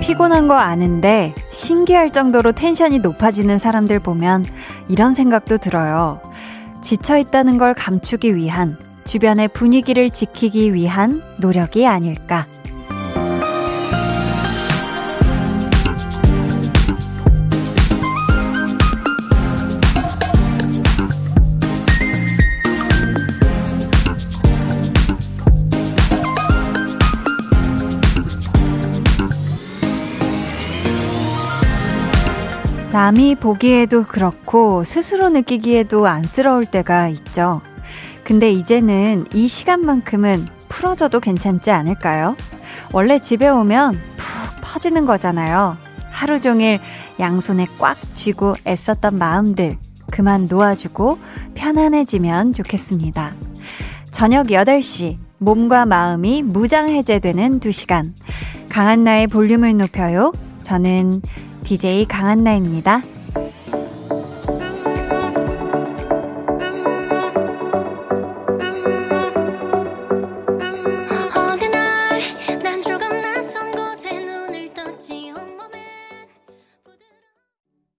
피곤한 거 아는데 신기할 정도로 텐션이 높아지는 사람들 보면 이런 생각도 들어요. 지쳐 있다는 걸 감추기 위한, 주변의 분위기를 지키기 위한 노력이 아닐까. 남이 보기에도 그렇고 스스로 느끼기에도 안쓰러울 때가 있죠. 근데 이제는 이 시간만큼은 풀어줘도 괜찮지 않을까요? 원래 집에 오면 푹 퍼지는 거잖아요. 하루 종일 양손에 꽉 쥐고 애썼던 마음들 그만 놓아주고 편안해지면 좋겠습니다. 저녁 8시 몸과 마음이 무장해제되는 2시간 강한나의 볼륨을 높여요. 저는 DJ 강한나입니다.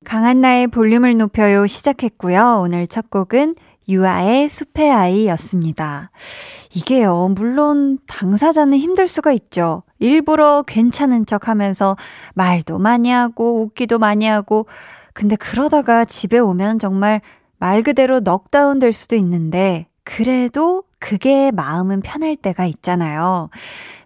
강한나의 볼륨을 높여요 시작했고요. 오늘 첫 곡은 유아의 숲의 아이였습니다. 이게요, 물론 당사자는 힘들 수가 있죠. 일부러 괜찮은 척 하면서 말도 많이 하고 웃기도 많이 하고 근데 그러다가 집에 오면 정말 말 그대로 넉다운 될 수도 있는데 그래도 그게 마음은 편할 때가 있잖아요.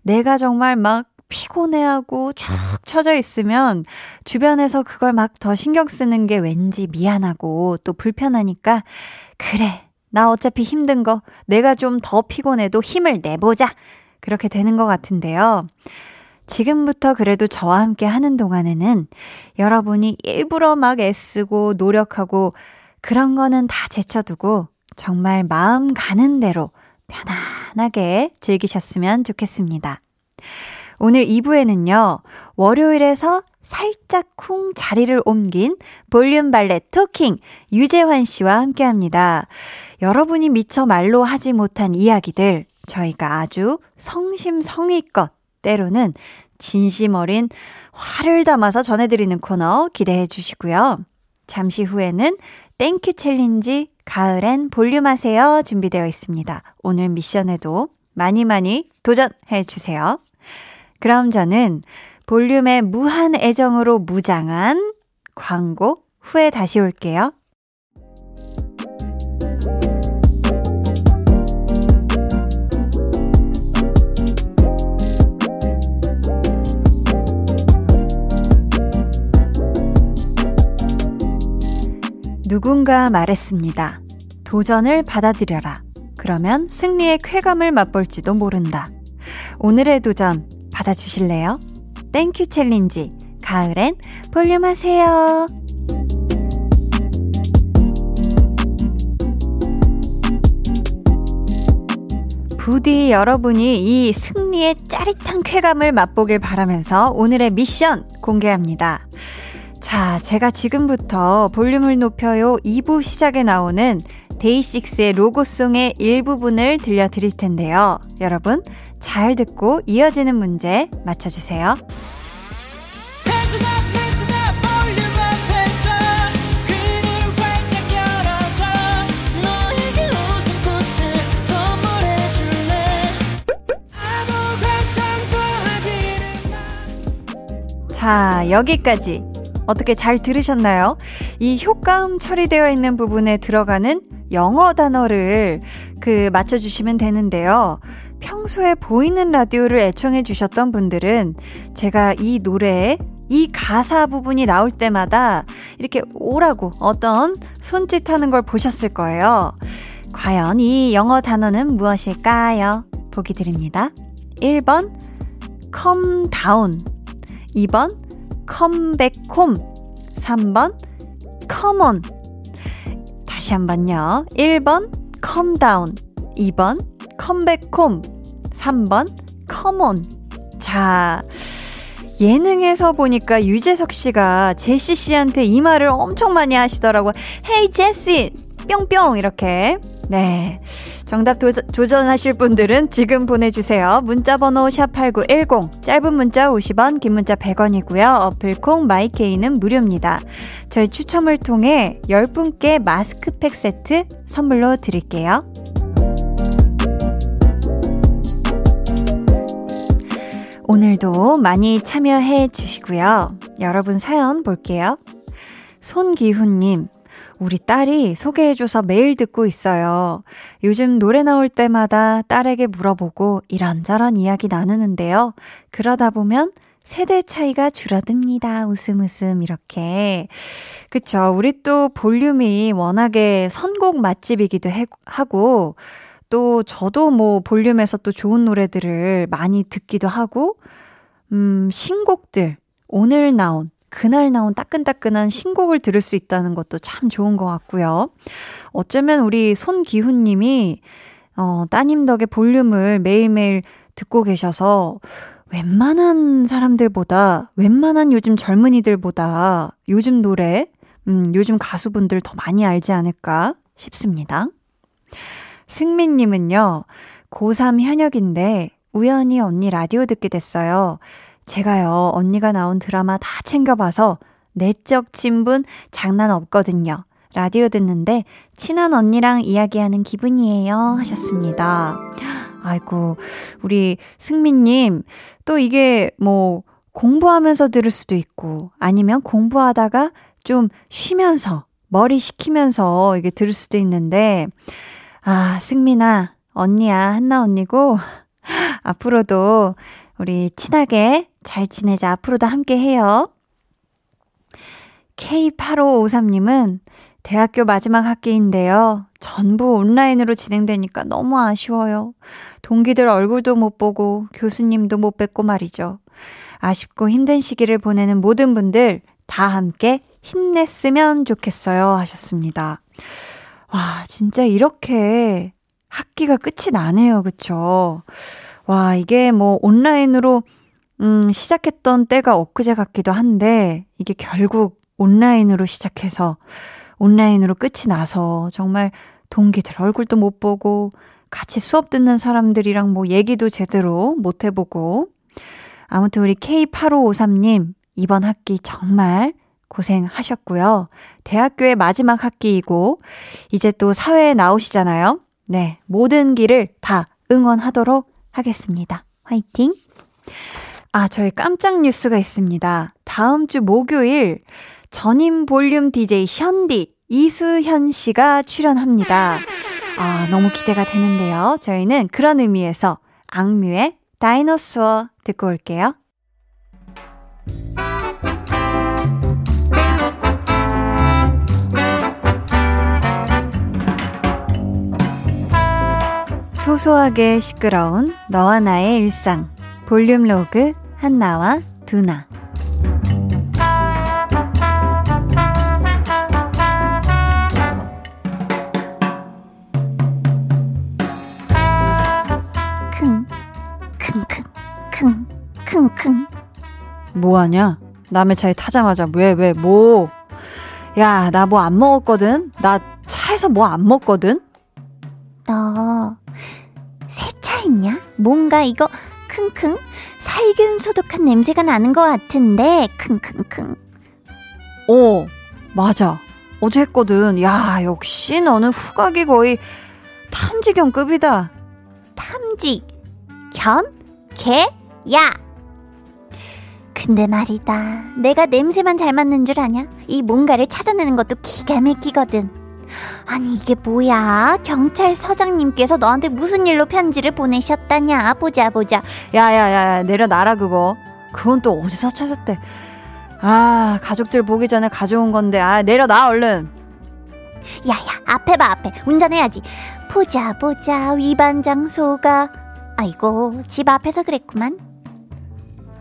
내가 정말 막 피곤해하고 축 처져 있으면 주변에서 그걸 막 더 신경 쓰는 게 왠지 미안하고 또 불편하니까 그래. 나 어차피 힘든 거 내가 좀 더 피곤해도 힘을 내보자. 그렇게 되는 것 같은데요. 지금부터 그래도 저와 함께 하는 동안에는 여러분이 일부러 막 애쓰고 노력하고 그런 거는 다 제쳐두고 정말 마음 가는 대로 편안하게 즐기셨으면 좋겠습니다. 오늘 2부에는요, 월요일에서 살짝 쿵 자리를 옮긴 볼륨 발레 토킹 유재환 씨와 함께 합니다. 여러분이 미처 말로 하지 못한 이야기들 저희가 아주 성심성의껏 때로는 진심 어린 화를 담아서 전해드리는 코너 기대해 주시고요. 잠시 후에는 thank you challenge 가을엔 볼륨하세요 준비되어 있습니다. 오늘 미션에도 많이 많이 도전해 주세요. 그럼 저는 볼륨의 무한 애정으로 무장한 광고 후에 다시 올게요. 누군가 말했습니다. 도전을 받아들여라. 그러면 승리의 쾌감을 맛볼지도 모른다. 오늘의 도전 받아주실래요? Thank you challenge. 가을엔 볼륨 하세요. 부디 여러분이 이 승리의 짜릿한 쾌감을 맛보길 바라면서 오늘의 미션 공개합니다. 자, 제가 지금부터 볼륨을 높여요 2부 시작에 나오는 데이식스의 로고송의 일부분을 들려드릴 텐데요. 여러분, 잘 듣고 이어지는 문제 맞춰주세요. 자, 여기까지. 어떻게 잘 들으셨나요? 이 효과음 처리되어 있는 부분에 들어가는 영어 단어를 그 맞춰주시면 되는데요. 평소에 보이는 라디오를 애청해 주셨던 분들은 제가 이 노래에 이 가사 부분이 나올 때마다 이렇게 오라고 어떤 손짓하는 걸 보셨을 거예요. 과연 이 영어 단어는 무엇일까요? 보기 드립니다. 1번 come down 2번 home 3번 come on 다시 한번요. 1번 come down 2번 컴백홈. 3번 컴온. 자, 예능에서 보니까 유재석 씨가 제시 씨한테 이 말을 엄청 많이 하시더라고요. 헤이 제시! 뿅뿅! 이렇게. 네. 정답 도, 도전하실 분들은 지금 보내주세요. 문자번호 샵8910, 짧은 문자 50원, 긴 문자 100원이고요. 어플콩 마이케이는 무료입니다. 저희 추첨을 통해 10분께 마스크팩 세트 선물로 드릴게요. 오늘도 많이 참여해 주시고요. 여러분 사연 볼게요. 손기훈님, 우리 딸이 소개해줘서 매일 듣고 있어요. 요즘 노래 나올 때마다 딸에게 물어보고 이런저런 이야기 나누는데요. 그러다 보면 세대 차이가 줄어듭니다. 웃음 웃음 이렇게. 그쵸. 우리 또 볼륨이 워낙에 선곡 맛집이기도 하고 또 저도 뭐 볼륨에서 또 좋은 노래들을 많이 듣기도 하고, 음, 신곡들, 오늘 나온, 그날 나온 따끈따끈한 신곡을 들을 수 있다는 것도 참 좋은 것 같고요. 어쩌면 우리 손기훈 님이, 어, 따님 덕에 볼륨을 매일매일 듣고 계셔서 웬만한 사람들보다, 웬만한 요즘 젊은이들보다 요즘 노래, 음, 요즘 가수분들 더 많이 알지 않을까 싶습니다. 승민님은요, 고3 현역인데 우연히 언니 라디오 듣게 됐어요. 제가요, 언니가 나온 드라마 다 챙겨봐서 내적 친분 장난 없거든요. 라디오 듣는데 친한 언니랑 이야기하는 기분이에요. 하셨습니다. 아이고, 우리 승민님, 또 이게 뭐 공부하면서 들을 수도 있고 아니면 공부하다가 좀 쉬면서 머리 식히면서 이게 들을 수도 있는데 아, 승민아, 언니야, 한나 언니고, 앞으로도 우리 친하게 잘 지내자. 앞으로도 함께 해요. K8553님은 대학교 마지막 학기인데요. 전부 온라인으로 진행되니까 너무 아쉬워요. 동기들 얼굴도 못 보고 교수님도 못 뵙고 말이죠. 아쉽고 힘든 시기를 보내는 모든 분들 다 함께 힘냈으면 좋겠어요. 하셨습니다. 와, 진짜 이렇게 학기가 끝이 나네요. 그쵸? 와, 이게 뭐 온라인으로, 음, 시작했던 때가 엊그제 같기도 한데, 이게 결국 온라인으로 시작해서 온라인으로 끝이 나서 정말 동기들 얼굴도 못 보고 같이 수업 듣는 사람들이랑 뭐 얘기도 제대로 못 해보고 아무튼 우리 K8553님 이번 학기 정말 고생하셨고요. 대학교의 마지막 학기이고, 이제 또 사회에 나오시잖아요. 네, 모든 길을 다 응원하도록 하겠습니다. 화이팅! 아, 저희 깜짝 뉴스가 있습니다. 다음 주 목요일 전임 볼륨 DJ 현디 이수현 씨가 출연합니다. 아, 너무 기대가 되는데요. 저희는 그런 의미에서 악뮤의 다이너스워 듣고 올게요. 소소하게 시끄러운 너와 나의 일상 볼륨 로그 한나와 두나 뭐하냐? 남의 차에 타자마자 왜 왜 뭐? 야 나 뭐 안 먹었거든? 나 차에서 뭐 안 먹거든? 너 세차 했냐? 뭔가 이거 킁킁 살균 소독한 냄새가 나는 것 같은데 킁킁킁 어 맞아 어제 했거든 야 역시 너는 후각이 거의 탐지견급이다 탐지 견? 개? 야 근데 말이다 내가 냄새만 잘 맡는 줄 아냐? 이 뭔가를 찾아내는 것도 기가 막히거든 아니 이게 뭐야? 경찰서장님께서 너한테 무슨 일로 편지를 보내셨다냐? 보자 보자. 야야야 내려놔라 그거. 그건 또 어디서 찾았대? 아 가족들 보기 전에 가져온 건데 아 내려놔 얼른. 야야 앞에 봐 앞에 운전해야지. 보자 보자 위반 장소가 아이고 집 앞에서 그랬구만.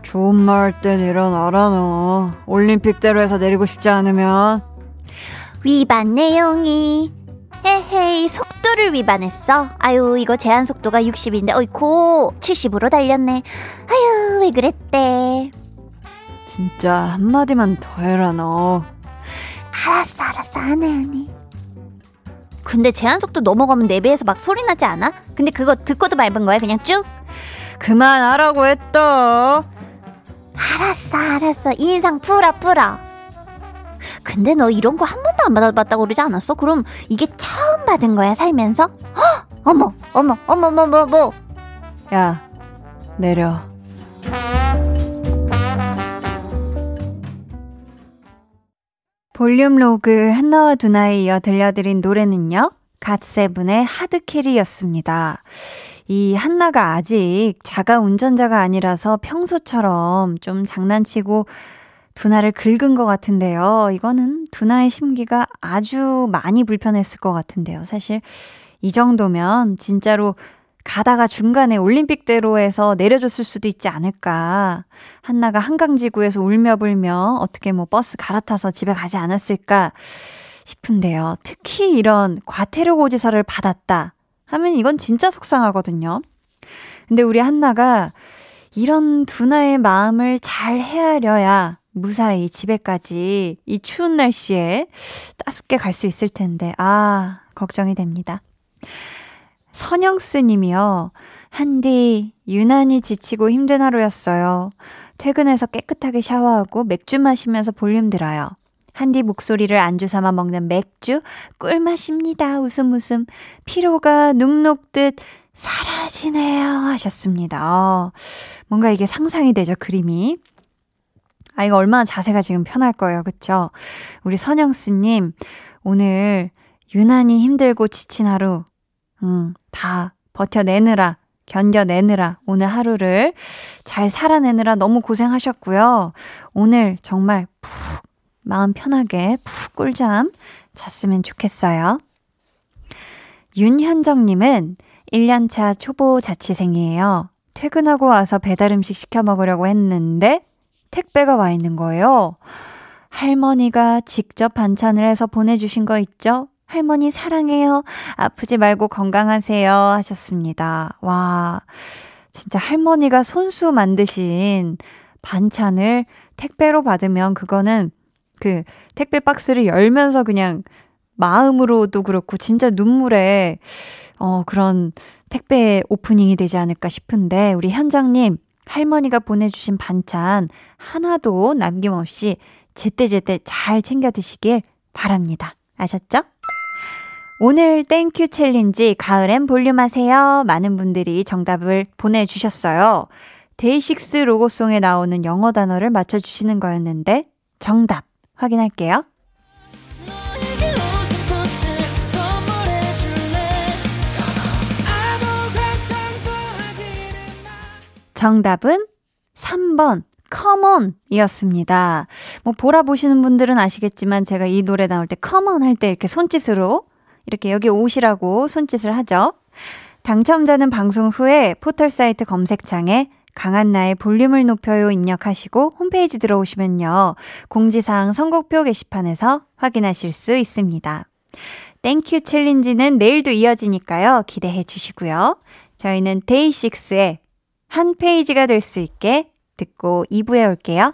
좋은 말때 내려놔라 너. 올림픽대로 해서 내리고 싶지 않으면. 위반 내용이 헤헤이 속도를 위반했어 아유 이거 제한 속도가 60인데 어이코 70으로 달렸네 아유 왜 그랬대 진짜 한마디만 더 해라, 너. 알았어, 알았어. 안 해, 안 해. 근데 제한 속도 넘어가면 내 배에서 막 소리 나지 않아? 근데 그거 듣고도 밟은 거야, 그냥 쭉? 그만하라고 했다. 알았어, 알았어. 이 인상 풀어, 풀어. 근데 너 이런 거 한 번도 안 받아봤다고 그러지 않았어? 그럼 이게 처음 받은 거야, 살면서? 헉! 어머, 어머, 어머, 어머, 어머, 뭐. 야, 내려. 볼륨 로그 한나와 두나에 이어 들려드린 노래는요. 갓세븐의 하드캐리였습니다. 이 한나가 아직 자가 운전자가 아니라서 평소처럼 좀 장난치고 두나를 긁은 것 같은데요. 이거는 두나의 심기가 아주 많이 불편했을 것 같은데요. 사실 이 정도면 진짜로 가다가 중간에 올림픽대로에서 내려줬을 수도 있지 않을까. 한나가 한강지구에서 울며 불며 어떻게 뭐 버스 갈아타서 집에 가지 않았을까 싶은데요. 특히 이런 과태료 고지서를 받았다 하면 이건 진짜 속상하거든요. 근데 우리 한나가 이런 두나의 마음을 잘 헤아려야 무사히 집에까지 이 추운 날씨에 따숩게 갈 수 있을 텐데, 아, 걱정이 됩니다. 선영스 님이요. 한디, 유난히 지치고 힘든 하루였어요. 퇴근해서 깨끗하게 샤워하고 맥주 마시면서 볼륨 들어요. 한디 목소리를 안주 삼아 먹는 맥주 꿀맛입니다. 웃음 웃음. 피로가 눅 녹듯 사라지네요. 하셨습니다. 어, 뭔가 이게 상상이 되죠, 그림이. 아, 이거 얼마나 자세가 지금 편할 거예요. 그쵸? 우리 선영스님, 오늘 유난히 힘들고 지친 하루, 음, 다 버텨내느라, 견뎌내느라, 오늘 하루를 잘 살아내느라 너무 고생하셨고요. 오늘 정말 푹, 마음 편하게 푹 꿀잠 잤으면 좋겠어요. 윤현정님은 1년차 초보 자취생이에요. 퇴근하고 와서 배달 음식 시켜 먹으려고 했는데 택배가 와 있는 거예요. 할머니가 직접 반찬을 해서 보내주신 거 있죠? 할머니 사랑해요. 아프지 말고 건강하세요. 하셨습니다. 와, 진짜 할머니가 손수 만드신 반찬을 택배로 받으면 그거는 그 택배 박스를 열면서 그냥 마음으로도 그렇고 진짜 눈물에 어 그런 택배 오프닝이 되지 않을까 싶은데 우리 현장님 할머니가 보내주신 반찬 하나도 남김없이 제때제때 잘 챙겨 드시길 바랍니다. 아셨죠? 오늘 thank you challenge 가을엔 볼륨하세요. 많은 분들이 정답을 보내주셨어요. 데이식스 로고송에 나오는 영어 단어를 맞춰주시는 거였는데 정답 확인할게요. 정답은 3번 come on 이었습니다. 뭐 보라 보시는 분들은 아시겠지만 제가 이 노래 나올 때 on 할때 이렇게 손짓으로 이렇게 여기 오시라고 손짓을 하죠. 당첨자는 방송 후에 포털 사이트 검색창에 강한나의 볼륨을 높여요 입력하시고 홈페이지 들어오시면요. 공지사항 선곡표 게시판에서 확인하실 수 있습니다. Thank you challenge는 내일도 이어지니까요. 기대해 주시고요. 저희는 데이식스의 한 페이지가 될 수 있게 듣고 2부에 올게요.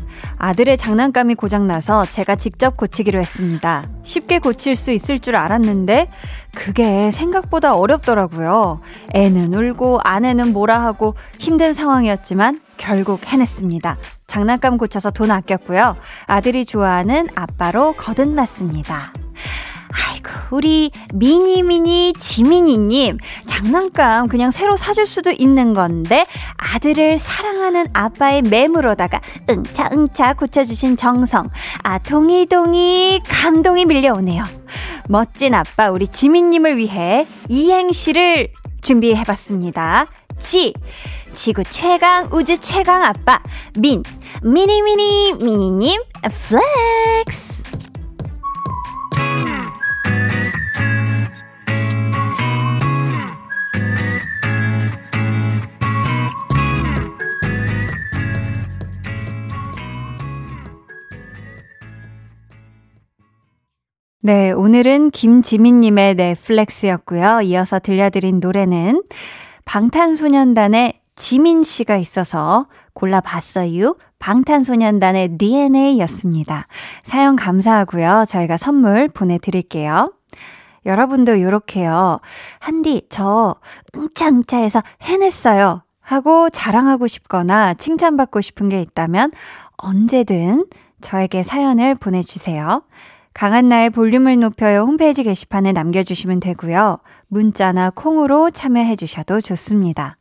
아들의 장난감이 고장나서 제가 직접 고치기로 했습니다. 쉽게 고칠 수 있을 줄 알았는데 그게 생각보다 어렵더라고요. 애는 울고 아내는 뭐라 하고 힘든 상황이었지만 결국 해냈습니다. 장난감 고쳐서 돈 아꼈고요. 아들이 좋아하는 아빠로 거듭났습니다. 아이고, 우리 미니미니 지미니님, 장난감 그냥 새로 사줄 수도 있는 건데, 아들을 사랑하는 아빠의 매물로다가 응차, 응차 고쳐주신 정성. 아, 동이동이 감동이 밀려오네요. 멋진 아빠, 우리 지민님을 위해 이행시를 준비해봤습니다. 지, 지구 최강, 우주 최강 아빠, 민, 미니 미니, 미니님, flex. 네, 오늘은 김지민님의 넷플렉스였고요. 이어서 들려드린 노래는 방탄소년단의 지민 씨가 있어서 골라봤어요. 방탄소년단의 DNA였습니다. 사연 감사하고요. 저희가 선물 보내드릴게요. 여러분도 이렇게요. 한디, 저 응차응차해서 해냈어요. 하고 자랑하고 싶거나 칭찬받고 싶은 게 있다면 언제든 저에게 사연을 보내주세요. 강한나의 볼륨을 높여요 홈페이지 게시판에 남겨주시면 되고요. 문자나 콩으로 참여해 주셔도 좋습니다.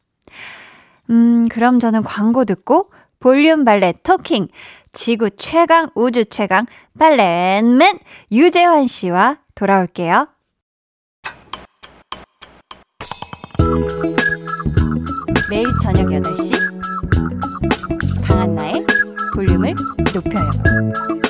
음, 그럼 저는 광고 듣고 볼륨 발레 토킹 지구 최강 우주 최강 발렌맨 유재환 씨와 돌아올게요. 매일 저녁 8시 강한나의 볼륨을 높여요.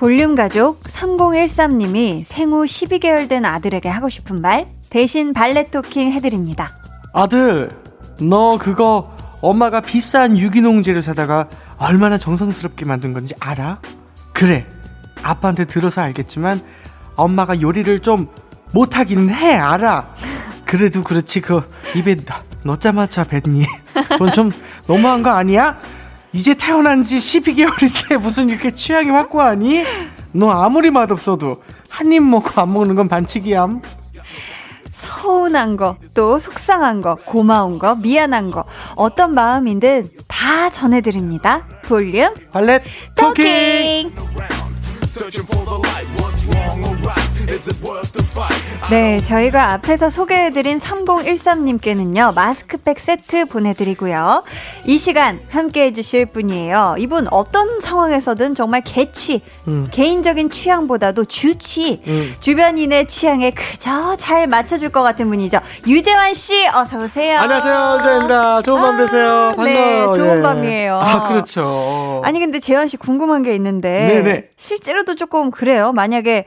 볼륨 가족 3013님이 생후 12개월 된 아들에게 하고 싶은 말 대신 발레 토킹 해드립니다. 아들, 너 그거 엄마가 비싼 유기농 재료 사다가 얼마나 정성스럽게 만든 건지 알아? 그래. 아빠한테 들어서 알겠지만 엄마가 요리를 좀 못하기는 해, 알아. 그래도 그렇지, 그 입에 넣자마자 뱉니? 그건 좀 너무한 거 아니야? 이제 태어난 지 12개월인데 무슨 이렇게 취향이 확고하니? 너 아무리 맛없어도 한 입 먹고 안 먹는 건 반칙이야. 서운한 거, 또 속상한 거, 고마운 거, 미안한 거, 어떤 마음이든 다 전해드립니다. 볼륨 발렛 토킹! 토킹! 네, 저희가 앞에서 소개해드린 3013님께는요, 마스크팩 세트 보내드리고요. 이 시간 함께 해주실 분이에요. 이분 어떤 상황에서든 정말 개취, 음. 개인적인 취향보다도 주취, 음. 주변인의 취향에 그저 잘 맞춰줄 것 같은 분이죠. 유재환 씨, 어서오세요. 안녕하세요, 유재입니다. 좋은 밤 아, 되세요. 반가워요. 네, 좋은 예. 밤이에요. 아, 그렇죠. 아니, 근데 재환 씨 궁금한 게 있는데, 네네. 실제로도 조금 그래요. 만약에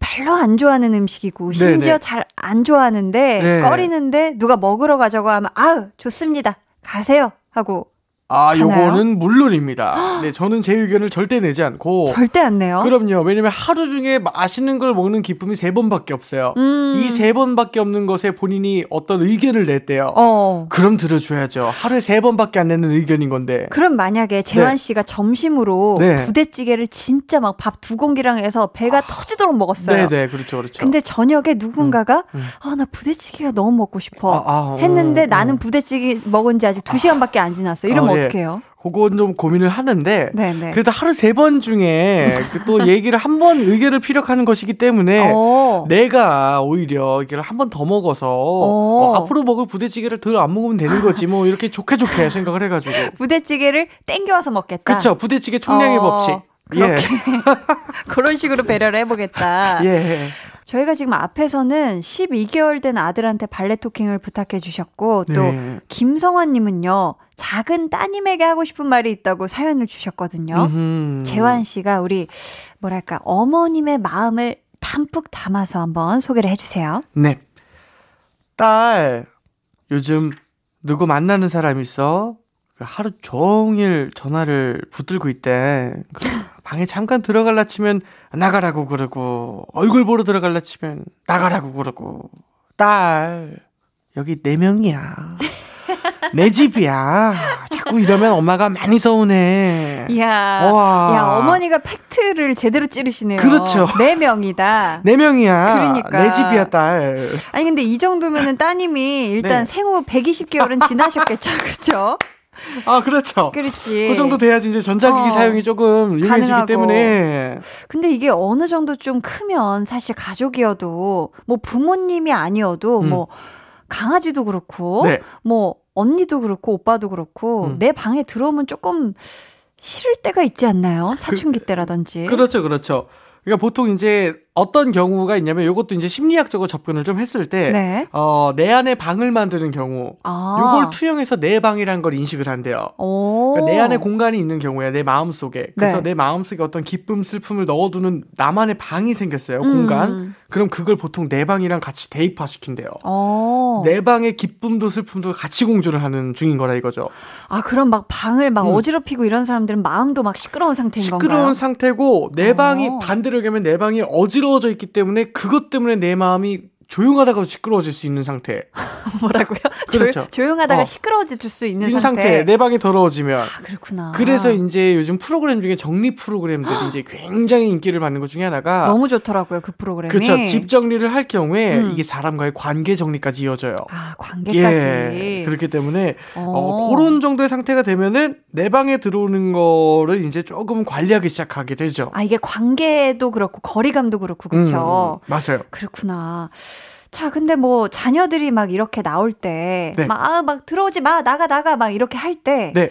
별로 안 좋아하는 음식이고 심지어 잘 안 좋아하는데 네. 꺼리는데 누가 먹으러 가자고 하면 아우 좋습니다. 가세요. 하고 아, 하나요? 요거는 물론입니다. 네, 저는 제 의견을 절대 내지 않고. 절대 안 내요? 그럼요. 왜냐면 하루 중에 맛있는 걸 먹는 기쁨이 세 번밖에 없어요. 음. 이세 번밖에 없는 것에 본인이 어떤 의견을 냈대요. 어. 그럼 들어줘야죠. 하루에 세 번밖에 안 내는 의견인 건데. 그럼 만약에 재환 네. 씨가 점심으로 네. 부대찌개를 진짜 막 밥 두 공기랑 해서 배가 아. 터지도록 먹었어요. 네네, 네, 그렇죠, 그렇죠. 근데 저녁에 누군가가, 음. 음. 아, 나 부대찌개가 너무 먹고 싶어. 아, 아, 음, 했는데 음, 나는 부대찌개 먹은 지 아직 두 시간밖에 안 지났어. 이러면 예. 어떻게 해요? 그건 좀 고민을 하는데 네네. 그래도 하루 세 번 중에 그또 얘기를 한 번 의견을 피력하는 것이기 때문에 어. 내가 오히려 이걸 한 번 더 먹어서 어. 어, 앞으로 먹을 부대찌개를 덜 안 먹으면 되는 거지 뭐 이렇게 좋게 좋게 생각을 해가지고 부대찌개를 땡겨와서 먹겠다. 그렇죠. 부대찌개 총량의 어. 법칙. 예. 그런 식으로 배려를 해보겠다. 예. 저희가 지금 앞에서는 12개월 된 아들한테 발레 토킹을 부탁해 주셨고 또 네. 김성환 님은요. 작은 따님에게 하고 싶은 말이 있다고 사연을 주셨거든요. 음흠. 재환 씨가 우리 뭐랄까 어머님의 마음을 담뿍 담아서 한번 소개를 해 주세요. 네. 딸 요즘 누구 만나는 사람 있어? 그 하루 종일 전화를 붙들고 있대. 그 방에 잠깐 들어갈라 치면 나가라고 그러고 얼굴 보러 들어갈라 치면 나가라고 그러고 딸 여기 네 명이야. 내 집이야. 자꾸 이러면 엄마가 많이 서운해. 이야, 야 어머니가 팩트를 제대로 찌르시네요. 그렇죠. 네 명이다. 네 명이야. 그러니까. 내 집이야 딸. 아니 근데 이 정도면은 따님이 일단 네. 생후 120개월은 지나셨겠죠, 그렇죠? 아 그렇죠. 그렇지. 그 정도 돼야지 이제 전자기기 어. 사용이 조금 유명해지기 가능하고. 때문에 근데 이게 어느 정도 좀 크면 사실 가족이어도 뭐 부모님이 아니어도 음. 뭐 강아지도 그렇고 네. 뭐 언니도 그렇고 오빠도 그렇고 음. 내 방에 들어오면 조금 싫을 때가 있지 않나요? 사춘기 때라든지. 그렇죠, 그렇죠. 그러니까 보통 이제 어떤 경우가 있냐면 이것도 이제 심리학적으로 접근을 좀 했을 때, 네. 어, 내 안에 방을 만드는 경우, 아. 요걸 투영해서 내 방이라는 걸 인식을 한대요. 오. 그러니까 내 안에 공간이 있는 경우에 내 마음 속에 그래서 네. 내 마음 속에 어떤 기쁨 슬픔을 넣어두는 나만의 방이 생겼어요 공간 음. 그럼 그걸 보통 내 방이랑 같이 대입화 시킨대요 어. 내 방의 기쁨도 슬픔도 같이 공존을 하는 중인 거라 이거죠 아, 그럼 막 방을 막 음. 어지럽히고 이런 사람들은 마음도 막 시끄러운 상태인 시끄러운 건가요? 상태고 내 어. 방이 반대로 얘기하면 내 방이 어지러 워져 있기 때문에 그것 때문에 내 마음이 조용하다가 시끄러워질 수 있는 상태 뭐라고요? 그렇죠. 조, 용하다가 어. 시끄러워질 수 있는, 상태. 상태. 내 방이 더러워지면 아, 그렇구나. 그래서 이제 요즘 프로그램 중에 정리 프로그램들이 이제 굉장히 인기를 받는 것 중에 하나가 너무 좋더라고요, 그 프로그램이. 그렇죠. 집 정리를 할 경우에 음. 이게 사람과의 관계 정리까지 이어져요. 아, 관계까지. 예. 그렇기 때문에 어. 어. 그런 정도의 상태가 되면은 내 방에 들어오는 거를 이제 조금 관리하기 시작하게 되죠. 아, 이게 관계도 그렇고 거리감도 그렇고 그렇죠. 음, 맞아요. 그렇구나. 자, 근데 뭐 자녀들이 막 이렇게 나올 때, 네. 막, 아, 막 들어오지 마, 나가, 나가, 막 이렇게 할 때, 네.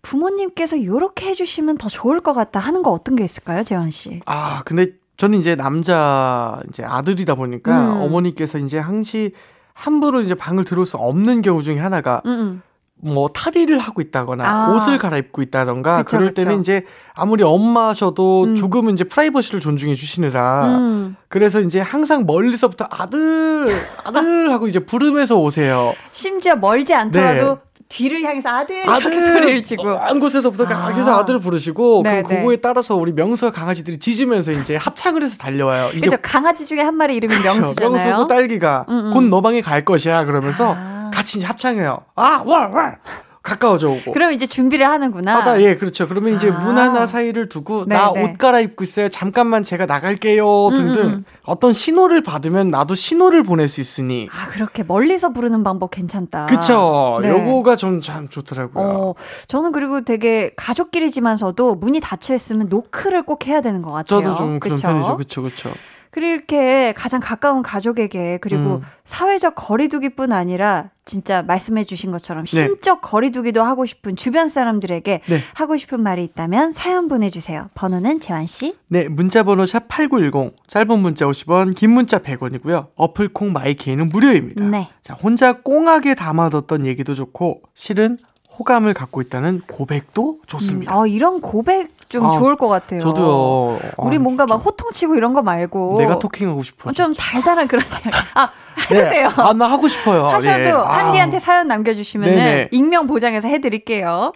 부모님께서 이렇게 해주시면 더 좋을 것 같다 하는 거 어떤 게 있을까요, 재환 씨? 아, 근데 저는 이제 남자 이제 아들이다 보니까 음. 어머니께서 이제 항시 함부로 이제 방을 들어올 수 없는 경우 중에 하나가 응, 응. 뭐 탈의를 하고 있다거나 아. 옷을 갈아입고 있다던가 그쵸, 그럴 때는 그쵸. 이제 아무리 엄마셔도 음. 조금은 이제 프라이버시를 존중해 주시느라 음. 그래서 이제 항상 멀리서부터 아들 아들 하고 이제 부르면서 오세요. 심지어 멀지 않더라도 뒤를 향해서 아들, 네. 아들 소리를 지고. 먼 곳에서부터 아. 계속 아들을 부르시고 네, 그럼 네. 그거에 따라서 우리 명수와 강아지들이 짖으면서 이제 합창을 해서 달려와요. 이제 그죠 강아지 중에 한 마리 이름이 그렇죠. 명수잖아요. 명수고 딸기가 음, 음. 곧너 방에 갈 것이야 그러면서 아. 같이 이제 합창해요. 아, 월, 월. 가까워져 오고. 그럼 이제 준비를 하는구나. 하다 예 그렇죠 그러면 이제 아. 문 하나 사이를 두고 네, 나 네. 옷 갈아입고 있어요 잠깐만 제가 나갈게요 등등 음, 음. 어떤 신호를 받으면 나도 신호를 보낼 수 있으니 아, 그렇게 멀리서 부르는 방법 괜찮다. 그쵸 네. 요거가 좀 참 좋더라고요 어, 저는 그리고 되게 가족끼리지만서도 문이 닫혀 있으면 노크를 꼭 해야 되는 것 같아요. 저도 좀 그런 그쵸? 편이죠 그쵸 그쵸 그리고 이렇게 가장 가까운 가족에게 그리고 음. 사회적 거리두기뿐 아니라 진짜 말씀해 주신 것처럼 네. 심적 거리두기도 하고 싶은 주변 사람들에게 네. 하고 싶은 말이 있다면 사연 보내주세요. 번호는 재환 씨. 네 문자 번호 샵 8910 짧은 문자 50원 긴 문자 100원이고요 어플 콩 마이케이는 무료입니다 네. 자 혼자 꽁하게 담아뒀던 얘기도 좋고 실은 호감을 갖고 있다는 고백도 좋습니다 어, 이런 고백 좀 아, 좋을 것 같아요. 저도요 우리 아, 뭔가 막 진짜. 호통치고 이런 거 말고 내가 토킹하고 싶어 어, 좀 달달한 그런 이야기. 아 해도 네. 돼요. 아, 나 하고 싶어요. 하셔도 예. 아. 한디한테 사연 남겨주시면은 네네. 익명 보장해서 해드릴게요.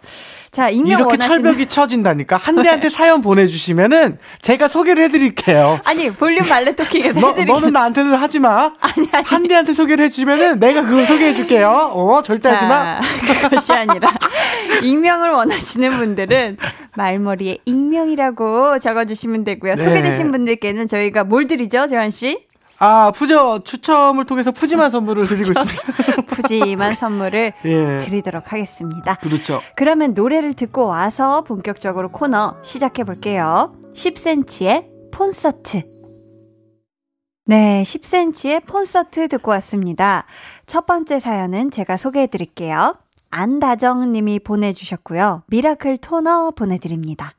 자 익명 이렇게 원하시는 철벽이 쳐진다니까 한대한테 사연 보내주시면은 제가 소개를 해드릴게요. 아니 볼륨 발레 토킹에서 너, 해드릴게요. 너는 나한테는 하지 마. 아니 아니. 한대한테 소개를 해주면은 내가 그걸 소개해줄게요. 어 절대 하지 마. 자, 그것이 아니라 익명을 원하시는 분들은 말머리에 익명이라고 적어주시면 되고요. 네. 소개되신 분들께는 저희가 뭘 드리죠, 재환 씨? 아 푸저 추첨을 통해서 푸짐한 선물을 드리고 있습니다. 푸짐한 선물을 예. 드리도록 하겠습니다. 그렇죠. 그러면 노래를 듣고 와서 본격적으로 코너 시작해 볼게요. 10cm의 콘서트. 네, 10cm의 콘서트 듣고 왔습니다. 첫 번째 사연은 제가 소개해 드릴게요. 안다정 님이 보내주셨고요. 미라클 토너 보내드립니다.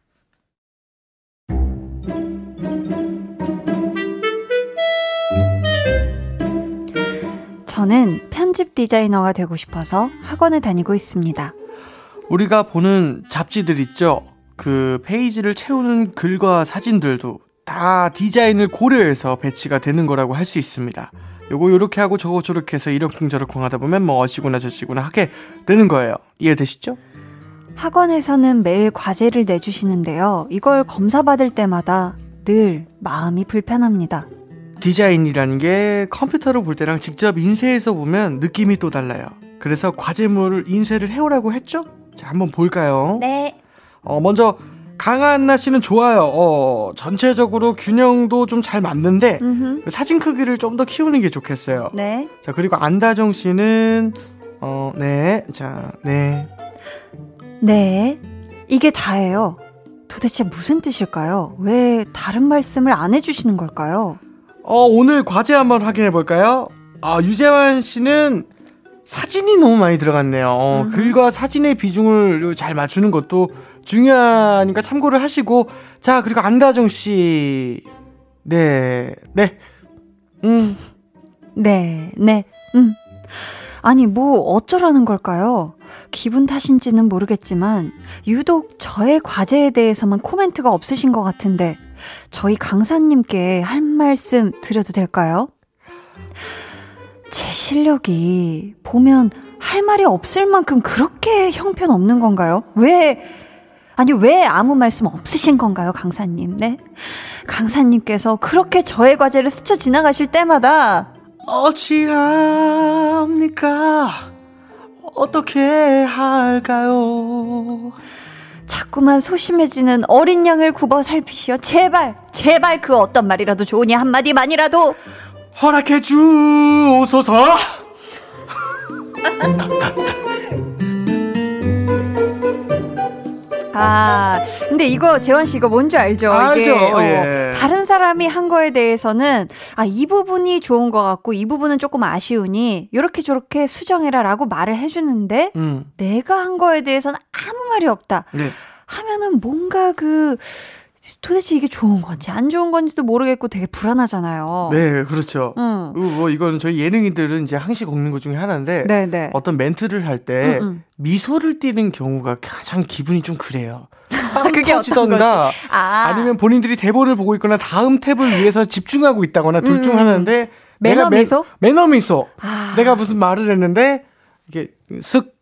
저는 편집 디자이너가 되고 싶어서 학원에 다니고 있습니다. 우리가 보는 잡지들 있죠. 그 페이지를 채우는 글과 사진들도 다 디자인을 고려해서 배치가 되는 거라고 할 수 있습니다. 요거 요렇게 하고 저거 저렇게 해서 이러쿵저러쿵 하다 보면 뭐 어시구나 저시구나 하게 되는 거예요. 이해되시죠? 학원에서는 매일 과제를 내주시는데요. 이걸 검사받을 때마다 늘 마음이 불편합니다. 디자인이라는 게 컴퓨터로 볼 때랑 직접 인쇄해서 보면 느낌이 또 달라요. 그래서 과제물을 인쇄를 해오라고 했죠? 자, 한번 볼까요? 네. 어, 먼저 강한나 씨는 좋아요. 어, 전체적으로 균형도 좀 잘 맞는데 음흠. 사진 크기를 좀 더 키우는 게 좋겠어요. 네. 자, 그리고 안다정 씨는 어, 네. 자, 네. 네. 이게 다예요. 도대체 무슨 뜻일까요? 왜 다른 말씀을 안 해주시는 걸까요? 어, 오늘 과제 한번 확인해 볼까요? 아, 유재환 씨는 사진이 너무 많이 들어갔네요. 어, 음. 글과 사진의 비중을 잘 맞추는 것도 중요하니까 참고를 하시고. 자, 그리고 안다정 씨. 네, 네. 음, 네, 네, 음. 아니, 뭐, 어쩌라는 걸까요? 기분 탓인지는 모르겠지만, 유독 저의 과제에 대해서만 코멘트가 없으신 것 같은데, 저희 강사님께 할 말씀 드려도 될까요? 제 실력이 보면 할 말이 없을 만큼 그렇게 형편없는 건가요? 왜, 아니, 왜 아무 말씀 없으신 건가요, 강사님? 네? 강사님께서 그렇게 저의 과제를 스쳐 지나가실 때마다 어찌합니까? 어떻게 할까요? 자꾸만 소심해지는 어린 양을 굽어 살피시어 제발 제발 그 어떤 말이라도 좋으니 한마디만이라도 허락해 주소서. 아 근데 이거 재원 씨 이거 뭔지 알죠? 이게 알죠, 어, 예. 다른 사람이 한 거에 대해서는 아 이 부분이 좋은 것 같고 이 부분은 조금 아쉬우니 요렇게 저렇게 수정해라라고 말을 해 주는데 음, 내가 한 거에 대해서는 아무 말이 없다 네. 하면은 뭔가 그 도대체 이게 좋은 건지 안 좋은 건지도 모르겠고 되게 불안하잖아요. 네, 그렇죠. 응. 어, 뭐 이거는 저희 예능인들은 이제 항시 겪는 것 중에 하나인데 네네. 어떤 멘트를 할 때. 미소를 띠는 경우가 가장 기분이 좀 그래요. 빵 그게 어떤 터지던가 아, 아니면 본인들이 대본을 보고 있거나 다음 탭을 위해서 집중하고 있다거나 둘중 음. 하나인데 매너 내가 미소? 매너 미소. 아. 내가 무슨 말을 했는데 이게 쓱.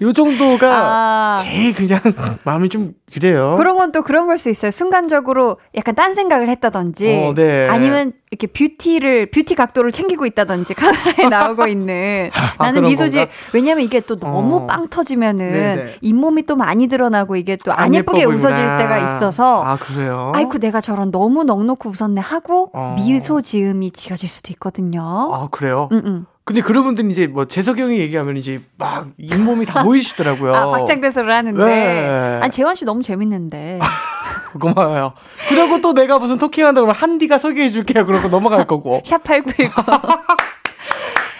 요 정도가 아. 제일 그냥 마음이 좀 그래요. 그런 건 또 그런 걸 수 있어요. 순간적으로 약간 딴 생각을 했다든지 어, 네. 아니면 이렇게 beauty를 beauty 각도를 챙기고 있다든지 카메라에 나오고 있는 나는 그런 미소지 건가? 왜냐면 이게 또 너무 어. 빵 터지면은 네네. 잇몸이 또 많이 드러나고 이게 또안안 예쁘게 웃어질. 때가 있어서 아 그래요? 아이쿠 내가 저런 너무 넉넉히 웃었네 하고 어. 미소 지음이 지어질 수도 있거든요. 아 그래요? 응, 응. 근데 그런 분들은 이제 뭐 재석이 형이 얘기하면 이제 막 잇몸이 다 보이시더라고요. 아 박장대소를 하는데 네. 아니 재원 씨 너무 재밌는데 고마워요. 그리고 또 내가 무슨 토킹 한다 그러면 한디가 소개해 줄게요. 그러고 넘어갈 거고. 샵8910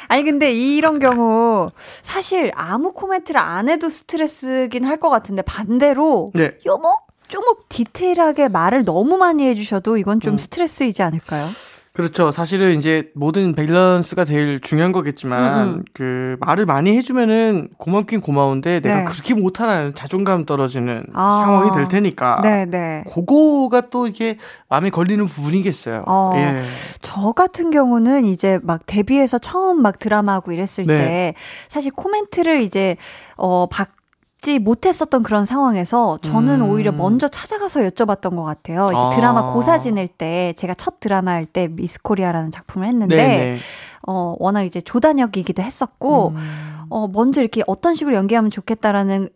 아니 근데 이런 경우 사실 아무 코멘트를 안 해도 스트레스긴 할 것 같은데 반대로 네. 요목 조목 디테일하게 말을 너무 많이 해주셔도 이건 좀 음. 스트레스이지 않을까요? 그렇죠. 사실은 이제 모든 밸런스가 제일 중요한 거겠지만 음, 음. 그 말을 많이 해주면은 고맙긴 고마운데 내가 네. 그렇게 못하나 자존감 떨어지는 아. 상황이 될 테니까. 네네. 그거가 또 이게 마음에 걸리는 부분이겠어요. 어. 예. 저 같은 경우는 이제 막 데뷔해서 처음 막 드라마하고 이랬을 네. 때 사실 코멘트를 이제 어 받 지 못했었던 그런 상황에서 저는 음. 오히려 먼저 찾아가서 여쭤봤던 것 같아요. 이제 아. 드라마 고사 지낼 때 제가 첫 드라마 할 때 미스 코리아라는 작품을 했는데 네네. 어 워낙 이제 조단역이기도 했었고 음. 어 먼저 이렇게 어떤 식으로 연기하면 좋겠다라는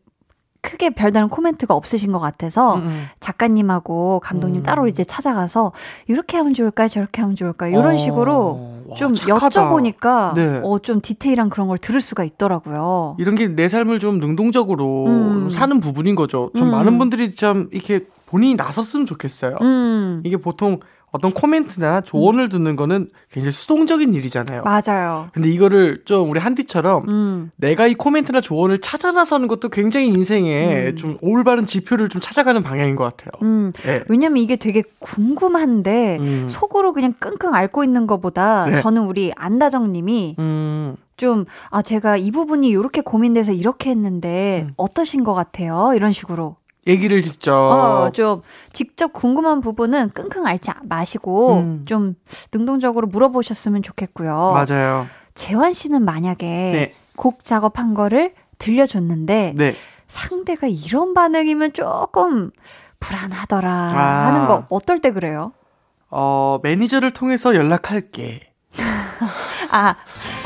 크게 별다른 코멘트가 없으신 것 같아서 음, 음. 작가님하고 감독님 음. 따로 이제 찾아가서 이렇게 하면 좋을까요? 저렇게 하면 좋을까요? 이런 어, 식으로 와, 좀 착하다. 여쭤보니까 네. 어, 좀 디테일한 그런 걸 들을 수가 있더라고요. 이런 게 내 삶을 좀 능동적으로 음. 사는 부분인 거죠. 좀 음. 많은 분들이 좀 이렇게 본인이 나섰으면 좋겠어요. 음, 이게 보통 어떤 코멘트나 조언을 듣는 거는 굉장히 수동적인 일이잖아요. 맞아요. 근데 이거를 좀 우리 한디처럼 음, 내가 이 코멘트나 조언을 찾아 나서는 것도 굉장히 인생에 음. 좀 올바른 지표를 좀 찾아가는 방향인 것 같아요. 음. 예. 왜냐면 이게 되게 궁금한데 음. 속으로 그냥 끙끙 앓고 있는 것보다 네. 저는 우리 안다정 님이 음. 좀, 아, 제가 이 부분이 이렇게 고민돼서 이렇게 했는데 음. 어떠신 것 같아요? 이런 식으로. 얘기를 직접. 어, 좀 직접 궁금한 부분은 끙끙 앓지 마시고 음. 좀 능동적으로 물어보셨으면 좋겠고요. 맞아요. 재환 씨는 만약에 네. 곡 작업한 거를 들려줬는데 네. 상대가 이런 반응이면 조금 불안하더라 아. 하는 거 어떨 때 그래요? 어, 매니저를 통해서 연락할게. 아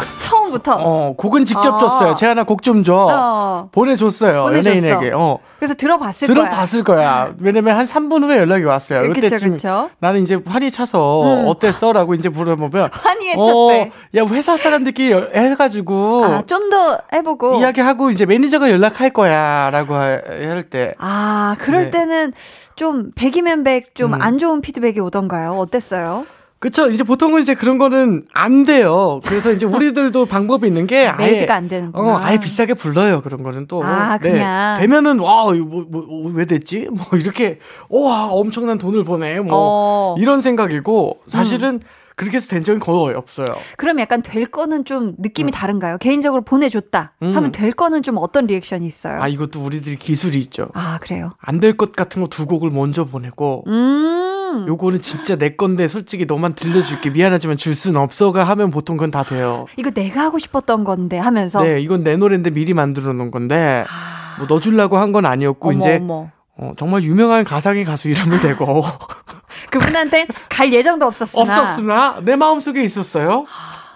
처음부터. 어, 곡은 직접 어. 줬어요. 재하나 곡좀 줘. 어. 보내줬어요. 보내줬어. 연예인에게. 어. 그래서 들어봤을 거야. 들어봤을 거야. 왜냐면 한 3분 후에 연락이 왔어요. 그쵸, 그때쯤 그쵸. 나는 이제 환희 차서 음. 어땠어? 라고 이제 물어보면 환희의 어, 첫배. 야, 회사 사람들끼리 여- 해가지고 아, 좀 더 해보고. 이야기하고 이제 매니저가 연락할 거야. 라고 할 때. 아, 그럴 네. 때는 좀 100이면 100좀 음. 안 좋은 피드백이 오던가요? 어땠어요? 그쵸. 이제 보통은 이제 그런 거는 안 돼요. 그래서 이제 우리들도 방법이 있는 게 아예. 안 되는구나. 어, 아예 비싸게 불러요. 그런 거는 또. 아, 네. 그냥. 되면은, 와, 이거 뭐, 뭐, 왜 됐지? 뭐, 이렇게, 와, 엄청난 돈을 버네. 뭐, 어. 음. 이런 생각이고, 사실은 그렇게 해서 된 적은 거의 없어요. 그럼 약간 될 거는 좀 느낌이 다른가요? 개인적으로 보내줬다 음. 하면 될 거는 좀 어떤 리액션이 있어요? 아, 이것도 우리들이 기술이 있죠. 아, 그래요? 안 될 것 같은 거 두 곡을 먼저 보내고, 음. 요거는 진짜 내 건데 솔직히 너만 들려줄게. 미안하지만 줄순 없어가 하면 보통 그건 다 돼요. 이거 내가 하고 싶었던 건데 하면서. 네, 이건 내 노래인데 미리 만들어 놓은 건데, 아, 뭐너 주려고 한 건 아니었고, 어머, 이제, 어머. 어, 정말 유명한 가상의 가수 이름을 대고, 그분한텐 갈 예정도 없었으나. 없었으나 내 마음 속에 있었어요.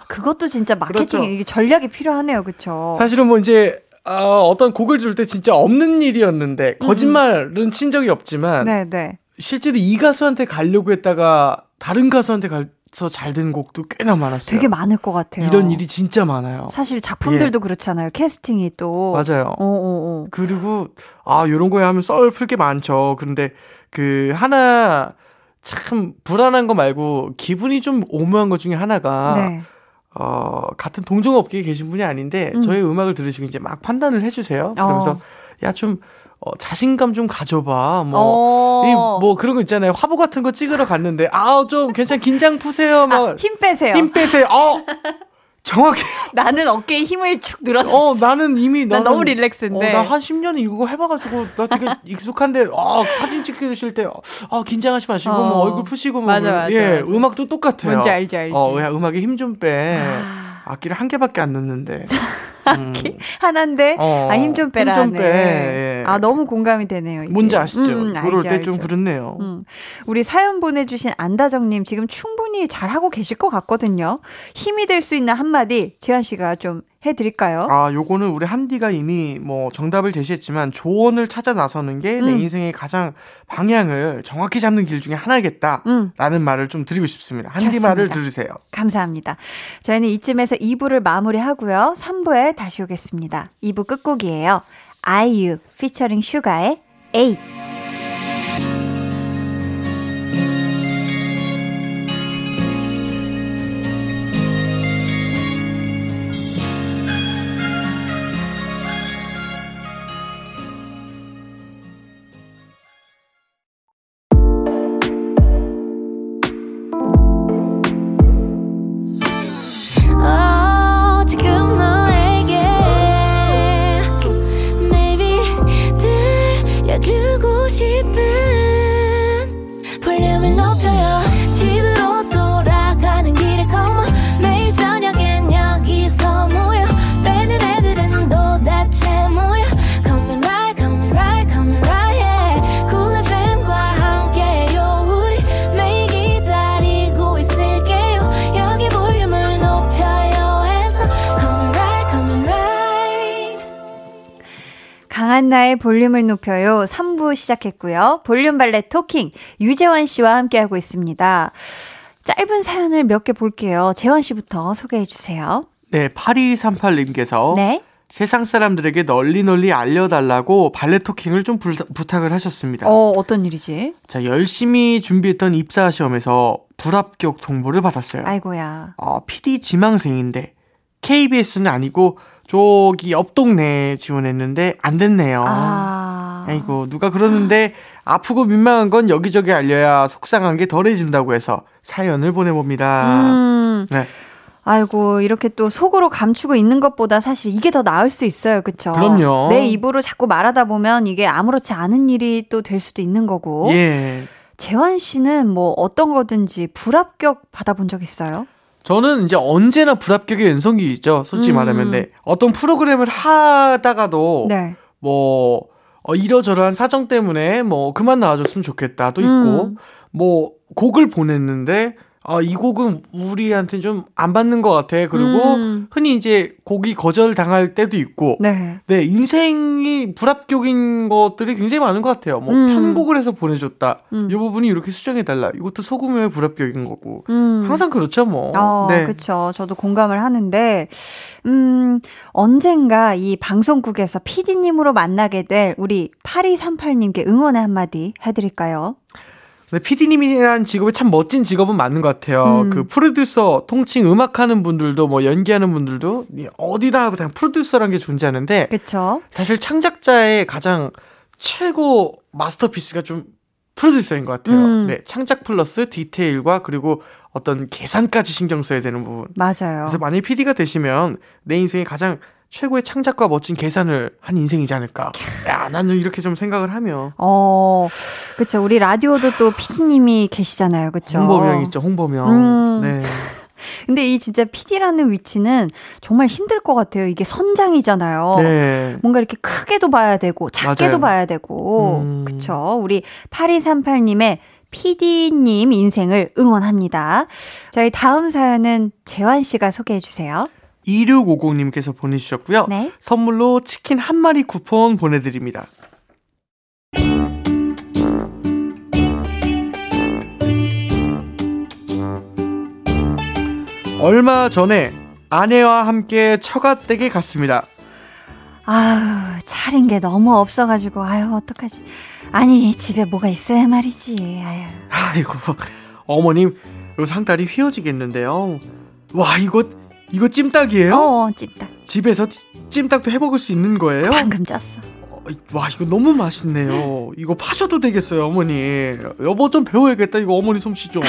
그것도 진짜 마케팅 그렇죠. 이게 전략이 필요하네요, 그렇죠? 사실은 뭐 이제 어, 어떤 곡을 줄 때 진짜 없는 일이었는데 거짓말은 친 적이 없지만 네, 네. 실제로 이 가수한테 가려고 했다가 다른 가수한테 가서 잘 된 곡도 꽤나 많았어요. 되게 많을 것 같아요. 이런 일이 진짜 많아요. 사실 작품들도 그렇잖아요. 캐스팅이 또. 맞아요. 어, 어, 어. 그리고 아 요런 거에 하면 썰 풀 게 많죠. 그런데 그 하나 참 불안한 거 말고 기분이 좀 오묘한 것 중에 하나가 네. 어, 같은 동종 업계에 계신 분이 아닌데, 음. 저희 음악을 들으시고 이제 막 판단을 해주세요. 그러면서, 어. 야, 좀, 어, 자신감 좀 가져봐. 뭐, 어. 이, 뭐 그런 거 있잖아요. 화보 같은 거 찍으러 갔는데, 아, 좀 괜찮, 긴장 푸세요. 막, 아, 힘 빼세요. 힘 빼세요. 어! 정확히. 나는 어깨에 힘을 축 늘어졌어. 어, 나는 이미, 난 나는, 너무 릴렉스인데. 어, 나한 10년은 이거 해봐가지고, 나 되게 익숙한데, 아, 사진 찍으실 때, 아, 긴장하지 마시고, 어. 뭐, 얼굴 푸시고, 뭐. 맞아, 맞아, 예, 맞아. 음악도 똑같아요. 뭔지 알지, 알지. 어, 야, 음악에 힘 좀 빼. 아. 악기를 한 개밖에 안 넣는데. 음. 하나인데 어, 아힘 좀 빼라. 힘좀 네. 빼, 예. 아 너무 공감이 되네요. 이게. 뭔지 아시죠? 음, 그럴 알죠, 때 좀. 그렇네요. 음. 우리 사연 보내주신 안다정님 지금 충분히 잘 하고 계실 것 같거든요. 힘이 될 수 있는 한마디 재환 씨가 좀 해드릴까요? 아, 요거는 우리 한디가 이미 뭐 정답을 제시했지만 조언을 찾아 나서는 게내 음. 인생의 가장 방향을 정확히 잡는 길 중에 하나겠다. 음. 라는 말을 좀 드리고 싶습니다. 한디 좋습니다. 말을 들으세요. 감사합니다. 저희는 이쯤에서 2부를 마무리하고요. 3부에 다시 오겠습니다. 2부 끝곡이에요. IU 피처링 슈가의 8. 볼륨을 높여요. 3부 시작했고요. 볼륨 발레 토킹 유재환 씨와 함께하고 있습니다. 짧은 사연을 몇 개 볼게요. 재환 씨부터 소개해 주세요. 네, 8238님께서 네. 세상 사람들에게 널리 널리 알려달라고 발레 토킹을 좀 불- 부탁을 하셨습니다. 어, 어떤 일이지? 자, 열심히 준비했던 입사 시험에서 불합격 통보를 받았어요. 아이고야. 어, PD 지망생인데 KBS는 아니고 저기 옆 동네에 지원했는데 안 됐네요. 아. 아이고 누가 그러는데 아프고 민망한 건 여기저기 알려야 속상한 게 덜해진다고 해서 사연을 보내봅니다. 음. 네. 아이고 이렇게 또 속으로 감추고 있는 것보다 사실 이게 더 나을 수 있어요, 그렇죠? 그럼요. 내 입으로 자꾸 말하다 보면 이게 아무렇지 않은 일이 또 될 수도 있는 거고. 예. 재환 씨는 뭐 어떤 거든지 불합격 받아본 적 있어요? 저는 이제 언제나 불합격의 연속이 있죠. 솔직히 음. 말하면 네. 어떤 프로그램을 하다가도 네. 뭐 어, 이러저러한 사정 때문에 뭐 그만 나와줬으면 좋겠다 도 있고 음. 뭐 곡을 보냈는데 아, 이 곡은 우리한테 좀 안 받는 것 같아. 그리고 음. 흔히 이제 곡이 거절 당할 때도 있고. 네. 네, 인생이 불합격인 것들이 굉장히 많은 것 같아요. 뭐 음. 편곡을 해서 보내줬다. 음. 이 부분이 이렇게 수정해달라. 이것도 소금의 불합격인 거고. 음. 항상 그렇죠, 뭐. 어, 네. 그쵸. 저도 공감을 하는데, 음, 언젠가 이 방송국에서 PD님으로 만나게 될 우리 8238님께 응원의 한마디 해드릴까요? 네, PD님이란 직업이 참 멋진 직업은 맞는 것 같아요. 음. 그 프로듀서, 통칭 음악하는 분들도 뭐 연기하는 분들도 어디다 그냥 프로듀서라는 게 존재하는데 그쵸. 사실 창작자의 가장 최고 마스터피스가 좀 프로듀서인 것 같아요. 음. 네, 창작 플러스 디테일과 그리고 어떤 계산까지 신경 써야 되는 부분. 맞아요. 그래서 만약에 PD가 되시면 내 인생에 가장 최고의 창작과 멋진 계산을 한 인생이지 않을까. 야, 나는 이렇게 좀 생각을 하며. 어, 그쵸. 우리 라디오도 또 PD님이 계시잖아요. 그쵸. 홍보명 있죠, 홍보명. 음. 네. 근데 이 진짜 PD라는 위치는 정말 힘들 것 같아요. 이게 선장이잖아요. 네. 뭔가 이렇게 크게도 봐야 되고 작게도 맞아요. 봐야 되고 음. 그쵸 우리 8238님의 PD님 인생을 응원합니다. 저희 다음 사연은 재환 씨가 소개해 주세요. 2650님께서 보내주셨고요. 네. 선물로 치킨 한 마리 쿠폰 보내드립니다. 얼마 전에 아내와 함께 처갓댁에 갔습니다. 아유 차린 게 너무 없어가지고 아유 어떡하지. 아니 집에 뭐가 있어야 말이지. 아유. 아이고 어머님 요 상다리 휘어지겠는데요. 와 이거 이거 찜닭이에요? 어 찝다. 집에서 찌- 찜닭도 해 먹을 수 있는 거예요? 방금 쪘어. 어, 와 이거 너무 맛있네요. 이거 파셔도 되겠어요 어머니. 여보 좀 배워야겠다 이거 어머니 솜씨 좀.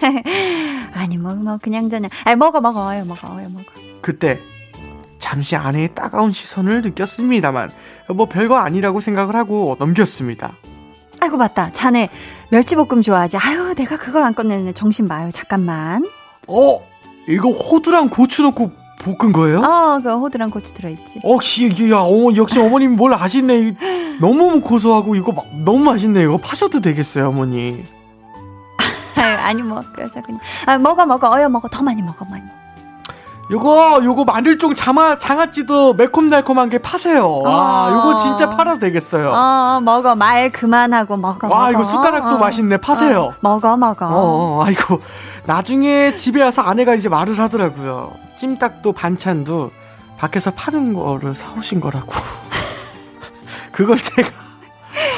아니 뭐뭐 그냥 저냥. 아니 먹어 먹어 아유 먹어. 그때 잠시 아내의 따가운 시선을 느꼈습니다만 뭐 별거 아니라고 생각을 하고 넘겼습니다. 아이고 맞다. 자네 멸치볶음 좋아하지. 아유 내가 그걸 안 꺼내네. 정신 마요. 잠깐만. 어 이거 호두랑 고추 넣고 볶은 거예요? 어, 그 호두랑 고추 들어있지. 역시 야 어머 역시 어머님 뭘 아시네. 이- 너무 고소하고 이거 막- 너무 맛있네. 이거 파셔도 되겠어요 어머니. 아니 뭐 그래서 그냥 아 먹어 먹어 어여 먹어 더 많이 먹어 많이. 요거 요거 마늘종 장아 장아찌도 매콤달콤한 게 파세요. 와 아. 요거 진짜 팔아도 되겠어요. 어 먹어 말 그만하고 먹어. 와 먹어. 이거 숟가락도 어. 맛있네 파세요. 어, 먹어 먹어. 어, 어, 아이고 나중에 집에 와서 아내가 이제 말을 하더라고요. 찜닭도 반찬도 밖에서 파는 거를 사오신 거라고. 그걸 제가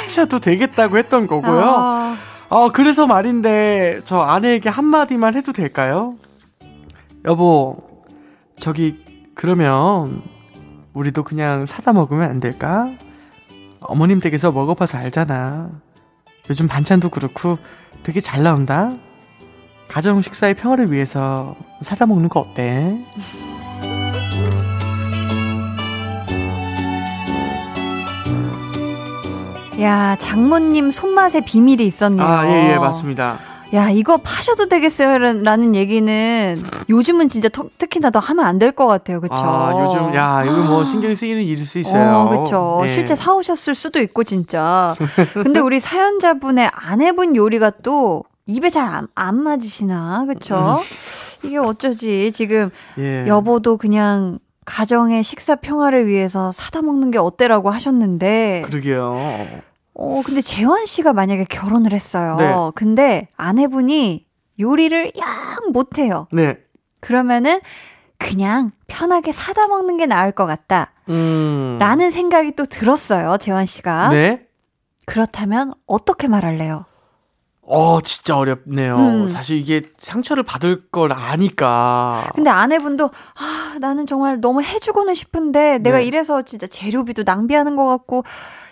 하셔도 되겠다고 했던 거고요. 어, 어, 그래서 말인데 저 아내에게 한마디만 해도 될까요? 여보, 저기 그러면 우리도 그냥 사다 먹으면 안 될까? 어머님 댁에서 먹어봐서 알잖아. 요즘 반찬도 그렇고 되게 잘 나온다. 가정 식사의 평화를 위해서 사다 먹는 거 어때? 야 장모님 손맛에 비밀이 있었네요. 아, 예, 예, 맞습니다. 야 이거 파셔도 되겠어요 라는 얘기는 요즘은 진짜 터- 특히나 더 하면 안 될 것 같아요. 그쵸? 아, 요즘, 야, 이거 뭐 신경이 쓰이는 일일 수 있어요. 어, 그쵸. 네. 실제 사오셨을 수도 있고, 진짜. 근데 우리 사연자분의 아내분 요리가 또 입에 잘안 안 맞으시나, 그쵸? 이게 어쩌지. 지금 음. 예. 여보도 그냥 가정의 식사 평화를 위해서 사다 먹는 게 어때라고 하셨는데, 그러게요. 어, 근데 재환 씨가 만약에 결혼을 했어요. 네. 근데 아내분이 요리를 영 못해요. 네. 그러면은 그냥 편하게 사다 먹는 게 나을 것 같다. 음. 라는 생각이 또 들었어요, 재환 씨가. 네. 그렇다면 어떻게 말할래요? 어, 진짜 어렵네요. 음. 사실 이게 상처를 받을 걸 아니까. 근데 아내분도 아, 나는 정말 너무 해주고는 싶은데 내가 네. 이래서 진짜 재료비도 낭비하는 것 같고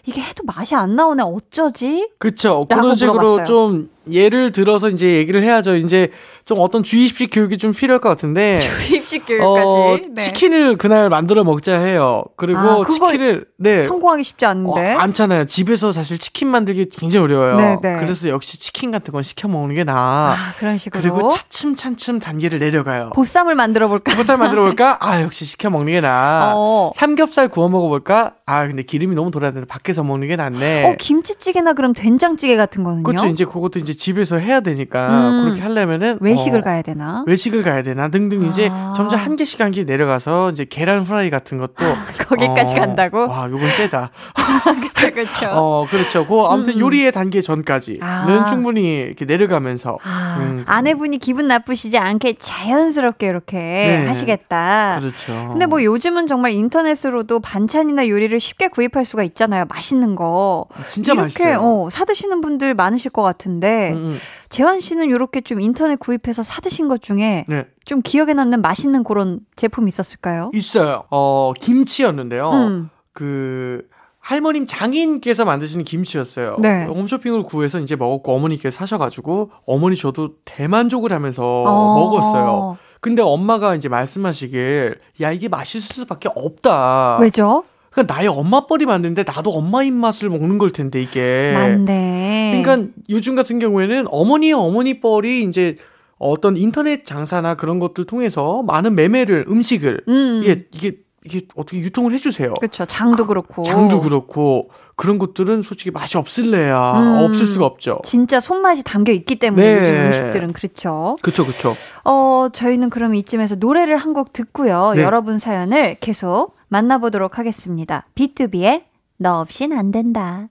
이게 해도 맛이 안 나오네 어쩌지? 그쵸. 그런 식으로. 좀 예를 들어서 이제 얘기를 해야죠. 이제 좀 어떤 주입식 교육이 좀 필요할 것 같은데. 주입식 어, 치킨을 그날 만들어 먹자 해요. 그리고 아, 치킨을 네. 성공하기 쉽지 어, 않은데. 않잖아요. 집에서 사실 치킨 만들기 굉장히 어려워요. 네, 네. 그래서 역시 치킨 같은 건 시켜 먹는 게 나아. 아, 그런 식으로. 그리고 차츰 차츰 단계를 내려가요. 보쌈을 만들어 볼까? 보쌈 만들어 볼까? 아, 역시 시켜 먹는 게 나아. 어. 삼겹살 구워 먹어볼까? 아, 근데 기름이 너무 돌아야 되는데 밖에서 먹는 게 낫네. 어, 김치찌개나 그럼 된장찌개 같은 거는요? 그렇죠. 이제 그것도 이제 집에서 해야 되니까 음. 그렇게 하려면은 외식을 어, 가야 되나? 외식을 가야 되나 등등 이제 아. 점점 한 개씩 한개 내려가서 이제 계란 프라이 같은 것도 거기까지 어, 간다고? 와, 요건 세다. 그렇죠, 그렇죠. 어, 그렇죠. 그 아무튼 음. 요리의 단계 전까지는 아. 충분히 이렇게 내려가면서 아, 음. 아내분이 기분 나쁘시지 않게 자연스럽게 이렇게 네. 하시겠다. 그렇죠. 근데 뭐 요즘은 정말 인터넷으로도 반찬이나 요리를 쉽게 구입할 수가 있잖아요. 맛있는 거. 진짜 이렇게 맛있어요. 어, 사 드시는 분들 많으실 것 같은데 음, 음. 재환 씨는 이렇게 좀 인터넷 구입해서 사 드신 것 중에 네. 좀 기억에 남는 맛있는 그런 제품 있었을까요? 있어요. 어, 김치였는데요. 음. 그 할머님 장인께서 만드시는 김치였어요. 네. 홈쇼핑을 구해서 이제 먹었고 어머니께서 사셔가지고 어머니 저도 대만족을 하면서 어. 먹었어요. 근데 엄마가 이제 말씀하시길 야 이게 맛있을 수밖에 없다. 왜죠? 그러니까 나의 엄마 뻘이 만드는데 나도 엄마 입맛을 먹는 걸 텐데 이게. 맞네. 그러니까 요즘 같은 경우에는 어머니의 어머니 뻘이 이제 어떤 인터넷 장사나 그런 것들 통해서 많은 매매를 음식을 음. 이게 이게 이게 어떻게 유통을 해주세요. 그렇죠. 장도 그렇고. 장도 그렇고 그런 것들은 솔직히 맛이 없을래야 음. 없을 수가 없죠. 진짜 손맛이 담겨 있기 때문에 네. 요즘 음식들은 그렇죠. 그쵸 그쵸. 어, 저희는 그럼 이쯤에서 노래를 한 곡 듣고요. 네. 여러분 사연을 계속 만나보도록 하겠습니다. B2B의 너 없인 안 된다.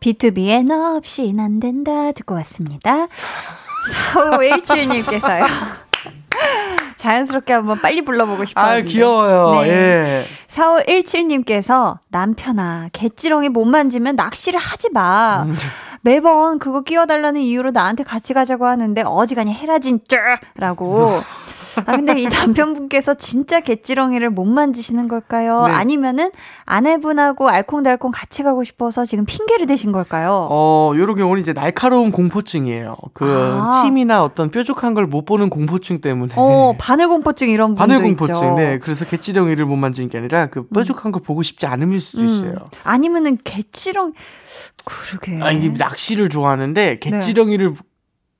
B2B의 너 없인 안 된다 듣고 왔습니다. 4517님께서요. 자연스럽게 한번 빨리 불러보고 싶어요. 아 귀여워요. 네. 예. 4517님께서 남편아, 개찌렁이 못 만지면 낚시를 하지 마. 음. 매번 그거 끼워달라는 이유로 나한테 같이 가자고 하는데 어지간히 해라 진짜 라고. 아, 근데 이 남편분께서 진짜 개찌렁이를 못 만지시는 걸까요? 네. 아니면은 아내분하고 알콩달콩 같이 가고 싶어서 지금 핑계를 대신 걸까요? 어, 요런 경우는 이제 날카로운 공포증이에요. 그 아. 침이나 어떤 뾰족한 걸 못 보는 공포증 때문에. 어, 바늘 공포증 이런 분도 바늘 공포증. 있죠. 네. 그래서 개찌렁이를 못 만지는 게 아니라 그 뾰족한 걸 보고 싶지 않음일 수도 음. 있어요. 아니면은 개찌렁 그러게. 아, 이게 낚시를 좋아하는데 네. 개찌렁이를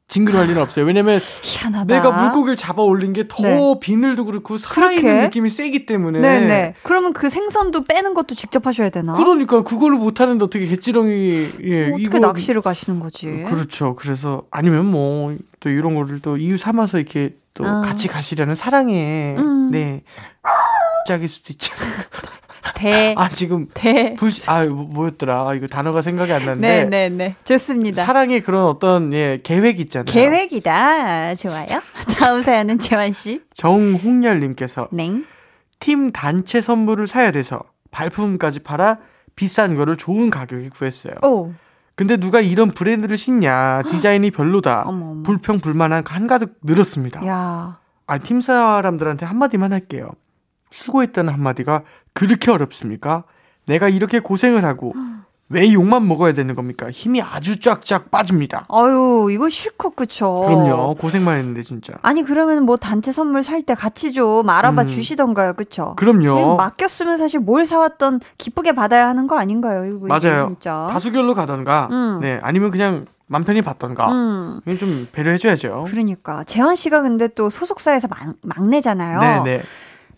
징그러할 일은 없어요. 왜냐면 희한하다. 내가 물고기를 잡아 올린 게더 네. 비늘도 그렇고 살아있는? 느낌이 세기 때문에. 네네. 그러면 그 생선도 빼는 것도 직접 하셔야 되나? 그러니까 그거를 못하는데 어떻게 개찌렁이 예 어떻게 이거 낚시를 가시는 거지? 그렇죠. 그래서 아니면 뭐 또 이런 거를 또 이유 삼아서 이렇게 또 아. 같이 가시려는 사랑에 음. 네 짝일 수도 있죠. 대, 아 지금 대. 불, 아 뭐- 뭐였더라? 아, 이거 단어가 생각이 안 나는데 네네네. 좋습니다. 사랑의 그런 어떤 예 계획 있잖아요. 계획이다. 좋아요. 다음 사연은 재환 씨. 정홍열님께서 냉. 팀 단체 선물을 사야 돼서 발품까지 팔아 비싼 거를 좋은 가격에 구했어요. 오. 근데 누가 이런 브랜드를 신냐? 디자인이 별로다. 어머, 어머. 불평 불만한 한가득 늘었습니다. 야. 아, 팀 사람들한테 한마디만 할게요. 수고했다는 한마디가 그렇게 어렵습니까? 내가 이렇게 고생을 하고 왜 욕만 먹어야 되는 겁니까? 힘이 아주 쫙쫙 빠집니다. 아유, 이거 실컷 그쵸? 그럼요. 고생만 했는데 진짜. 아니, 그러면 뭐 단체 선물 살 때 같이 좀 알아봐 음. 주시던가요, 그쵸? 그럼요. 맡겼으면 사실 뭘 사왔던 기쁘게 받아야 하는 거 아닌가요? 이거 맞아요. 진짜. 다수결로 가던가, 음. 네, 아니면 그냥 맘 편히 받던가. 음. 이건 좀 배려해줘야죠. 그러니까 재환 씨가 근데 또 소속사에서 막, 막내잖아요. 네네.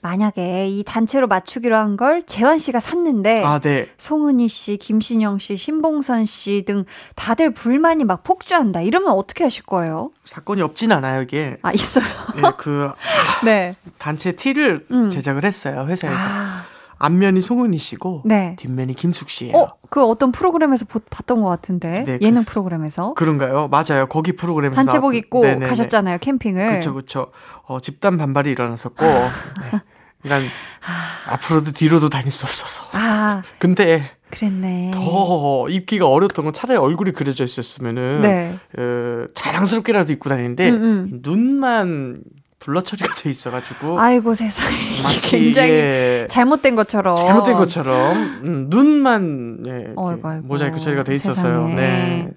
만약에 이 단체로 맞추기로 한 걸 재환 씨가 샀는데 아, 네. 송은희 씨, 김신영 씨, 신봉선 씨 등 다들 불만이 막 폭주한다. 이러면 어떻게 하실 거예요? 사건이 없진 않아요, 이게. 아 있어요. 예, 그 네. 단체 티를 음. 제작을 했어요, 회사에서. 아, 앞면이 송은이 씨고, 네. 뒷면이 김숙 씨예요. 어, 그 어떤 프로그램에서 보- 봤던 것 같은데 네, 예능 그- 프로그램에서 그런가요? 맞아요. 거기 프로그램에서 단체복 나왔- 입고 네네네. 가셨잖아요 캠핑을. 그렇죠, 그렇죠. 어, 집단 반발이 일어났었고, 네. 그러니까 앞으로도 뒤로도 다닐 수 없어서. 아, 근데 그랬네. 더 입기가 어렸던 건 차라리 얼굴이 그려져 있었으면은 네. 어, 자랑스럽게라도 입고 다니는데 음, 음. 눈만 블러 처리가 돼 있어가지고 아이고 세상에 굉장히 잘못된 것처럼. 잘못된 것처럼 음, 눈만 예, 어이구, 아이고. 모자이크 처리가 돼 있었어요. 세상에. 네.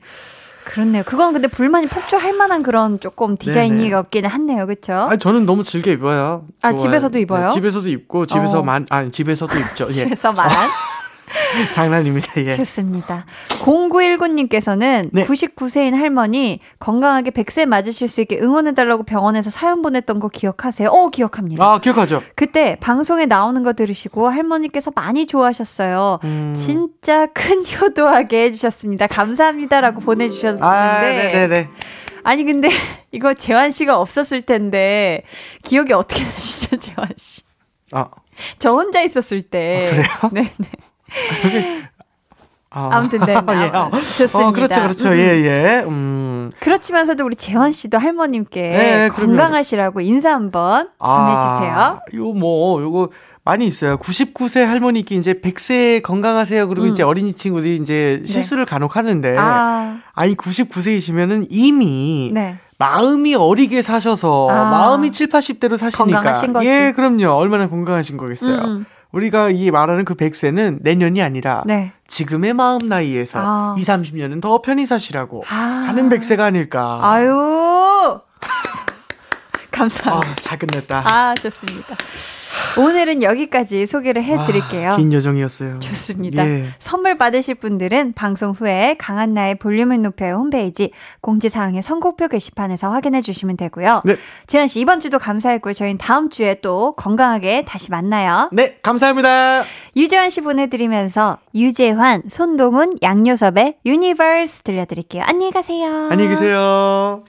그렇네요. 그건 근데 불만이 폭주할 만한 그런 조금 디자인이었기는 한네요. 그렇죠? 아 저는 너무 즐겨 입어요. 아, 좋아요. 집에서도 입어요? 네, 집에서도 입고 집에서 어. 만 아니 집에서도 입죠. 예. 집에서만. 장난입니다. 예. 좋습니다. 0919님께서는 네. 99세인 할머니 건강하게 100세 맞으실 수 있게 응원해달라고 병원에서 사연 보냈던 거 기억하세요? 어, 기억합니다. 아, 기억하죠? 그때 방송에 나오는 거 들으시고 할머니께서 많이 좋아하셨어요. 음. 진짜 큰 효도하게 해주셨습니다. 감사합니다.라고 보내주셨는데. 아, 네네네. 아니 근데 이거 재환 씨가 없었을 텐데 기억이 어떻게 나시죠, 재환 씨? 아, 저 혼자 있었을 때. 아, 그래요? 네, 네. 아. 아무튼 네, 나- 예. 어, 좋습니다. 어, 그렇죠, 그렇죠. 음. 예, 예. 음. 그렇지만서도 우리 재환 씨도 할머님께 네. 건강하시라고 인사 한번 전해주세요. 아, 요 뭐, 요거 많이 있어요. 99세 할머니께 이제 100세 건강하세요. 그리고 음. 이제 어린이 친구들이 이제 네. 실수를 간혹 하는데. 아, 아니 99세이시면은 이미 네. 마음이 어리게 사셔서 아. 마음이 7, 80대로 사시니까 건강하신 거지. 예, 그럼요. 얼마나 건강하신 거겠어요. 음, 음. 우리가 이 말하는 그 100세는 내년이 아니라 네. 지금의 마음 나이에서 아. 2, 30년은 더 편히 사시라고 아. 하는 100세가 아닐까. 아유. 아, 감사합니다. 잘 끝냈다. 아, 좋습니다. 오늘은 여기까지 소개를 해드릴게요. 와, 긴 여정이었어요. 좋습니다. 예. 선물 받으실 분들은 방송 후에 강한나의 볼륨을 높여요 홈페이지 공지사항의 선곡표 게시판에서 확인해 주시면 되고요. 네. 지현 씨 이번 주도 감사했고요. 저희는 다음 주에 또 건강하게 다시 만나요. 네, 감사합니다. 유재환 씨 보내드리면서 유재환, 손동훈, 양요섭의 Universe 들려드릴게요. 안녕히 가세요. 안녕히 계세요.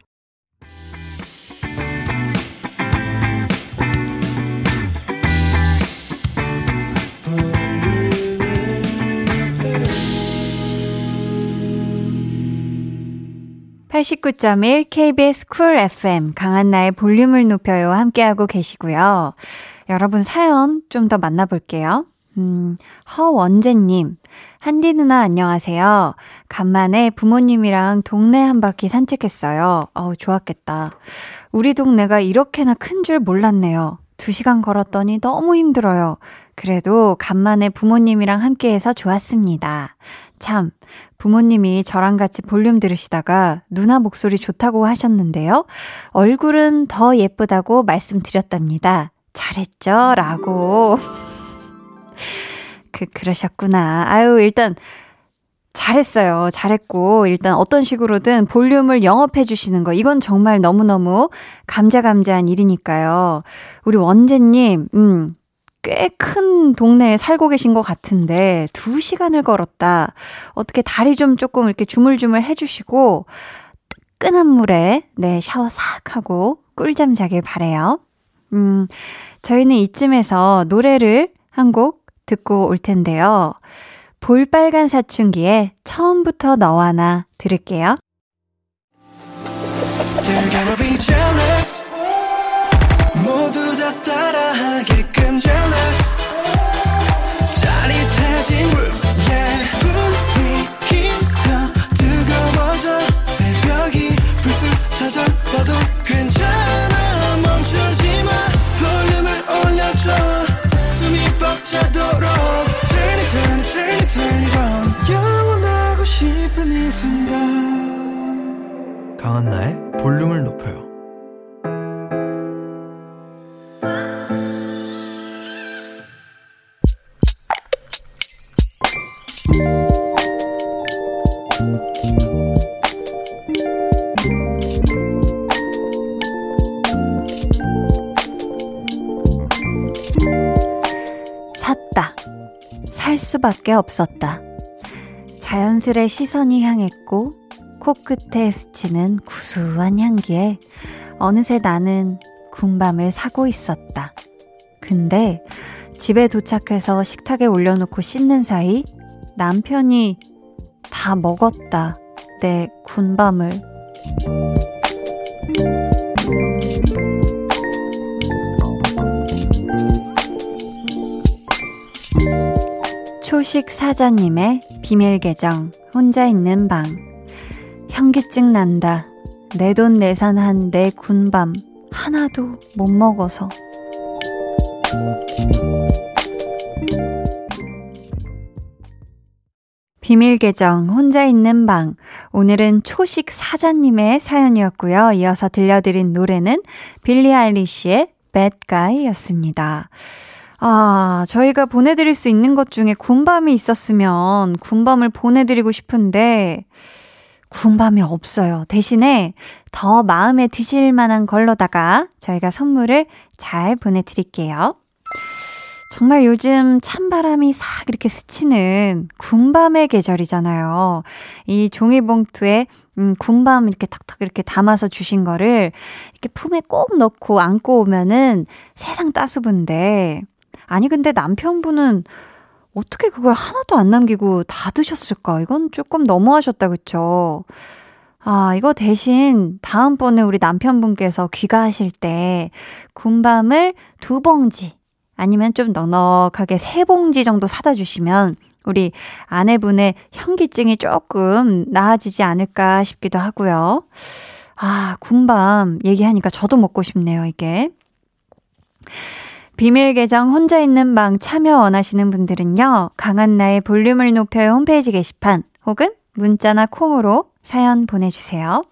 (89.1) KBS 쿨 FM 강한나의 볼륨을 높여요 함께하고 계시고요. 여러분 사연 좀 더 만나볼게요. 음, 허원재님, 한디 누나 안녕하세요. 간만에 부모님이랑 동네 한 바퀴 산책했어요. 어우, 좋았겠다. 우리 동네가 이렇게나 큰 줄 몰랐네요. 두 시간 걸었더니 너무 힘들어요. 그래도 간만에 부모님이랑 함께해서 좋았습니다. 참, 부모님이 저랑 같이 볼륨 들으시다가 누나 목소리 좋다고 하셨는데요. 얼굴은 더 예쁘다고 말씀드렸답니다. 잘했죠? 라고. 그, 그러셨구나. 아유, 일단, 잘했어요. 잘했고, 일단 어떤 식으로든 볼륨을 영업해 주시는 거, 이건 정말 너무너무 감자감자한 일이니까요. 우리 원재님, 음, 꽤 큰 동네에 살고 계신 것 같은데, 두 시간을 걸었다. 어떻게 다리 좀 조금 이렇게 주물주물 해주시고, 뜨끈한 물에, 네, 샤워 싹 하고, 꿀잠 자길 바래요 음, 저희는 이쯤에서 노래를 한 곡 듣고 올 텐데요. 볼빨간 사춘기에 처음부터 너와 나 들을게요. 모두 다 따라하게끔 jealous 짜릿해진 room yeah 분위기 더 뜨거워져 새벽이 불쑥 찾아와도 괜찮아. 멈추지 마. 볼륨을 올려줘. 숨이 벅차도록. Turn it turn it turn it turn it on. 영원하고 싶은 이 순간. 강한나의 볼륨을 높여요. 수밖에 없었다. 자연스레 시선이 향했고 코끝에 스치는 구수한 향기에 어느새 나는 군밤을 사고 있었다. 근데 집에 도착해서 식탁에 올려놓고 씻는 사이 남편이 다 먹었다. 내 군밤을. 초식 사자님의 비밀 계정 혼자 있는 방. 현기증 난다. 내 돈 내산한 내 군밤 하나도 못 먹어서. 비밀 계정 혼자 있는 방. 오늘은 초식 사자님의 사연이었고요. 이어서 들려드린 노래는 빌리 아일리시의 Bad Guy였습니다 아, 저희가 보내드릴 수 있는 것 중에 군밤이 있었으면 군밤을 보내드리고 싶은데, 군밤이 없어요. 대신에 더 마음에 드실 만한 걸로다가 저희가 선물을 잘 보내드릴게요. 정말 요즘 찬바람이 싹 이렇게 스치는 군밤의 계절이잖아요. 이 종이봉투에 음, 군밤 이렇게 탁탁 이렇게 담아서 주신 거를 이렇게 품에 꼭 넣고 안고 오면은 세상 따수분데 아니 근데 남편분은 어떻게 그걸 하나도 안 남기고 다 드셨을까? 이건 조금 너무하셨다, 그쵸? 아, 이거 대신 다음번에 우리 남편분께서 귀가하실 때 군밤을 두 봉지 아니면 좀 넉넉하게 세 봉지 정도 사다 주시면 우리 아내분의 현기증이 조금 나아지지 않을까 싶기도 하고요. 아, 군밤 얘기하니까 저도 먹고 싶네요, 이게. 비밀 계정 혼자 있는 방 참여 원하시는 분들은요, 강한나의 볼륨을 높여요 홈페이지 게시판 혹은 문자나 콩으로 사연 보내주세요.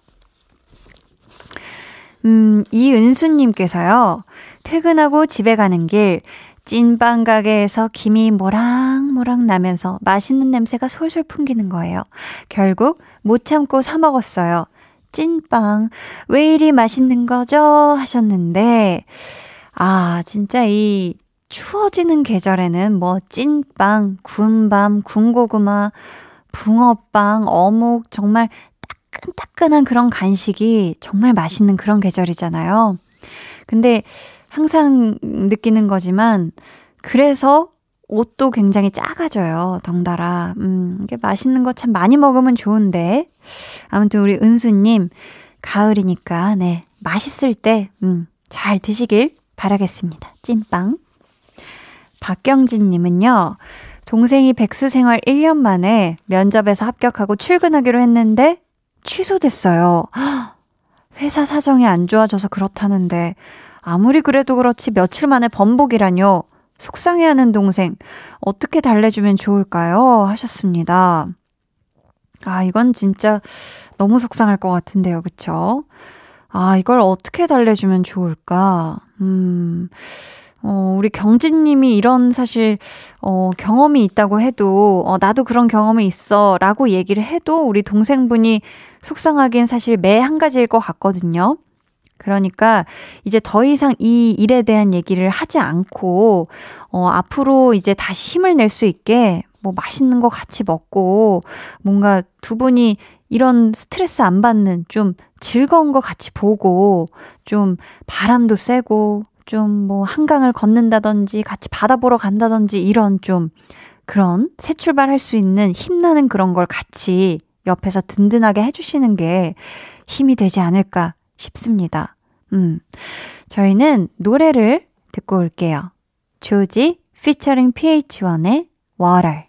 음, 이은수님께서요, 퇴근하고 집에 가는 길, 찐빵 가게에서 김이 모락모락 나면서 맛있는 냄새가 솔솔 풍기는 거예요. 결국 못 참고 사 먹었어요. 찐빵, 왜 이리 맛있는 거죠? 하셨는데, 아, 진짜 이 추워지는 계절에는 뭐 찐빵, 군밤, 군고구마, 붕어빵, 어묵, 정말 따끈따끈한 그런 간식이 정말 맛있는 그런 계절이잖아요. 근데 항상 느끼는 거지만, 그래서 옷도 굉장히 작아져요. 덩달아. 음, 이게 맛있는 거 참 많이 먹으면 좋은데. 아무튼 우리 은수님, 가을이니까, 네, 맛있을 때, 음, 잘 드시길 바라겠습니다. 찐빵. 박경진님은요, 동생이 백수 생활 1년 만에 면접에서 합격하고 출근하기로 했는데 취소됐어요. 회사 사정이 안 좋아져서 그렇다는데 아무리 그래도 그렇지 며칠 만에 번복이라뇨. 속상해하는 동생 어떻게 달래주면 좋을까요? 하셨습니다. 아 이건 진짜 너무 속상할 것 같은데요, 그쵸? 아 이걸 어떻게 달래주면 좋을까? 음. 어, 우리 경진 님이 이런 사실, 어, 경험이 있다고 해도, 어, 나도 그런 경험이 있어. 라고 얘기를 해도 우리 동생분이 속상하긴 사실 매 한 가지일 것 같거든요. 그러니까 이제 더 이상 이 일에 대한 얘기를 하지 않고, 어, 앞으로 이제 다시 힘을 낼 수 있게 뭐 맛있는 거 같이 먹고, 뭔가 두 분이 이런 스트레스 안 받는 좀 즐거운 거 같이 보고, 좀 바람도 쐬고, 좀 뭐 한강을 걷는다든지 같이 바다 보러 간다든지 이런 좀 그런 새 출발할 수 있는 힘나는 그런 걸 같이 옆에서 든든하게 해주시는 게 힘이 되지 않을까 싶습니다. 음. 저희는 노래를 듣고 올게요. 조지 featuring PH1의 Water.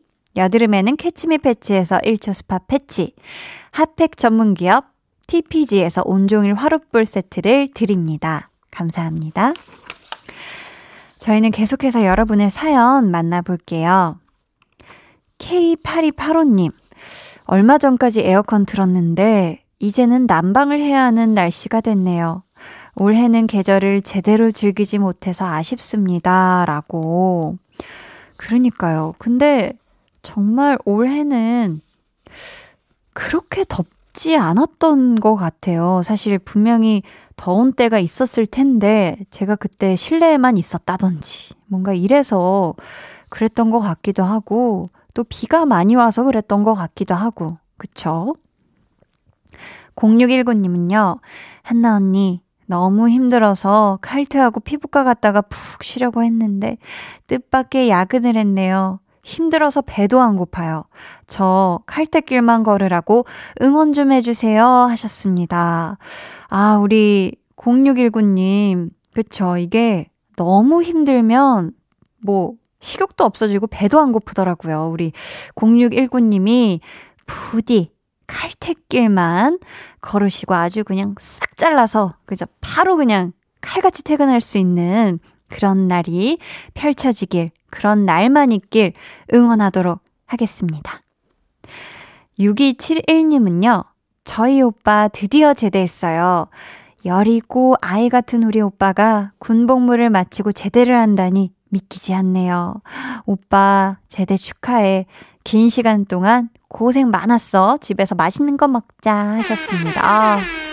여드름에는 캐치미 패치에서 1초 스파 패치 핫팩 전문 기업 TPG에서 온종일 화롯불 세트를 드립니다. 감사합니다. 저희는 계속해서 여러분의 사연 만나볼게요. K8285님, 얼마 전까지 에어컨 틀었는데, 이제는 난방을 해야 하는 날씨가 됐네요. 올해는 계절을 제대로 즐기지 못해서 아쉽습니다. 라고. 그러니까요. 근데 정말 올해는 그렇게 덥지 않았던 것 같아요. 사실 분명히 더운 때가 있었을 텐데 제가 그때 실내에만 있었다든지 뭔가 이래서 그랬던 것 같기도 하고 또 비가 많이 와서 그랬던 것 같기도 하고 그쵸? 0619님은요, 한나 언니, 너무 힘들어서 칼퇴하고 피부과 갔다가 푹 쉬려고 했는데 뜻밖의 야근을 했네요. 힘들어서 배도 안 고파요. 저 칼퇴길만 걸으라고 응원 좀 해주세요 하셨습니다. 아, 우리 0619님. 그쵸. 이게 너무 힘들면 뭐 식욕도 없어지고 배도 안 고프더라고요. 우리 0619님이 부디 칼퇴길만 걸으시고 아주 그냥 싹 잘라서 그저 바로 그냥 칼같이 퇴근할 수 있는 그런 날이 펼쳐지길 그런 날만 있길 응원하도록 하겠습니다. 6271님은요. 저희 오빠 드디어 제대했어요. 여리고 아이 같은 우리 오빠가 군복무를 마치고 제대를 한다니 믿기지 않네요. 오빠 제대 축하해. 긴 시간 동안 고생 많았어. 집에서 맛있는 거 먹자 하셨습니다. 아.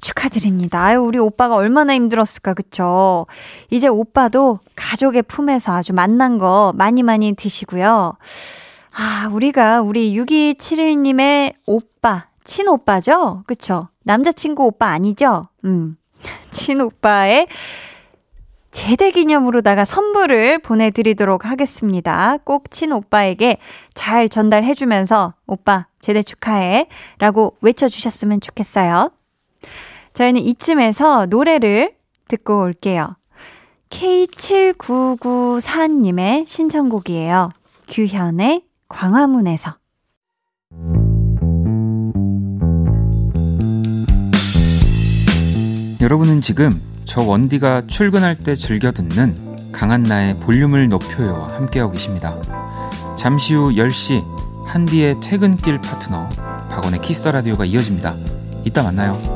축하드립니다. 아유, 우리 오빠가 얼마나 힘들었을까, 그쵸? 이제 오빠도 가족의 품에서 아주 맛난 거 많이 많이 드시고요. 아, 우리가 우리 6271님의 오빠, 친오빠죠? 그쵸? 남자친구 오빠 아니죠? 음. 친오빠의 제대 기념으로다가 선물을 보내드리도록 하겠습니다. 꼭 친오빠에게 잘 전달해주면서 오빠 제대 축하해 라고 외쳐주셨으면 좋겠어요. 저희는 이쯤에서 노래를 듣고 올게요. K7994님의 신청곡이에요. 규현의 광화문에서. 여러분은 지금 저 원디가 출근할 때 즐겨 듣는 강한나의 볼륨을 높여요와 함께하고 계십니다. 잠시 후 10시 한디의 퇴근길 파트너 박원의 키스 라디오가 이어집니다. 이따 만나요.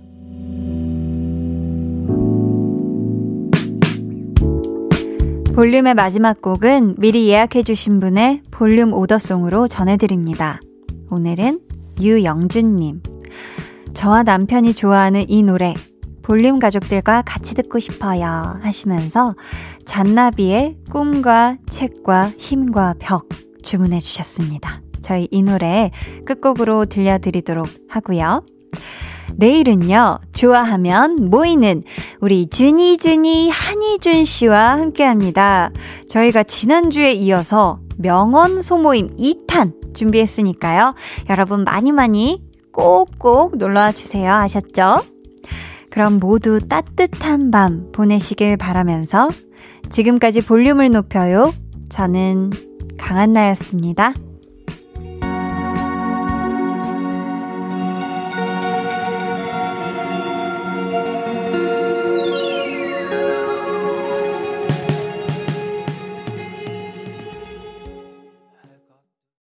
볼륨의 마지막 곡은 미리 예약해주신 분의 볼륨 오더송으로 전해드립니다. 오늘은 유영준님. 저와 남편이 좋아하는 이 노래, 볼륨 가족들과 같이 듣고 싶어요. 하시면서 잔나비의 꿈과 책과 힘과 벽 주문해 주셨습니다. 저희 이 노래 끝곡으로 들려드리도록 하고요. 내일은요, 좋아하면 모이는 우리 준이준이 한이준 씨와 함께 합니다. 저희가 지난주에 이어서 명언 소모임 2탄 준비했으니까요. 여러분 많이 많이 꼭꼭 놀러와 주세요. 아셨죠? 그럼 모두 따뜻한 밤 보내시길 바라면서 지금까지 볼륨을 높여요. 저는 강한나였습니다.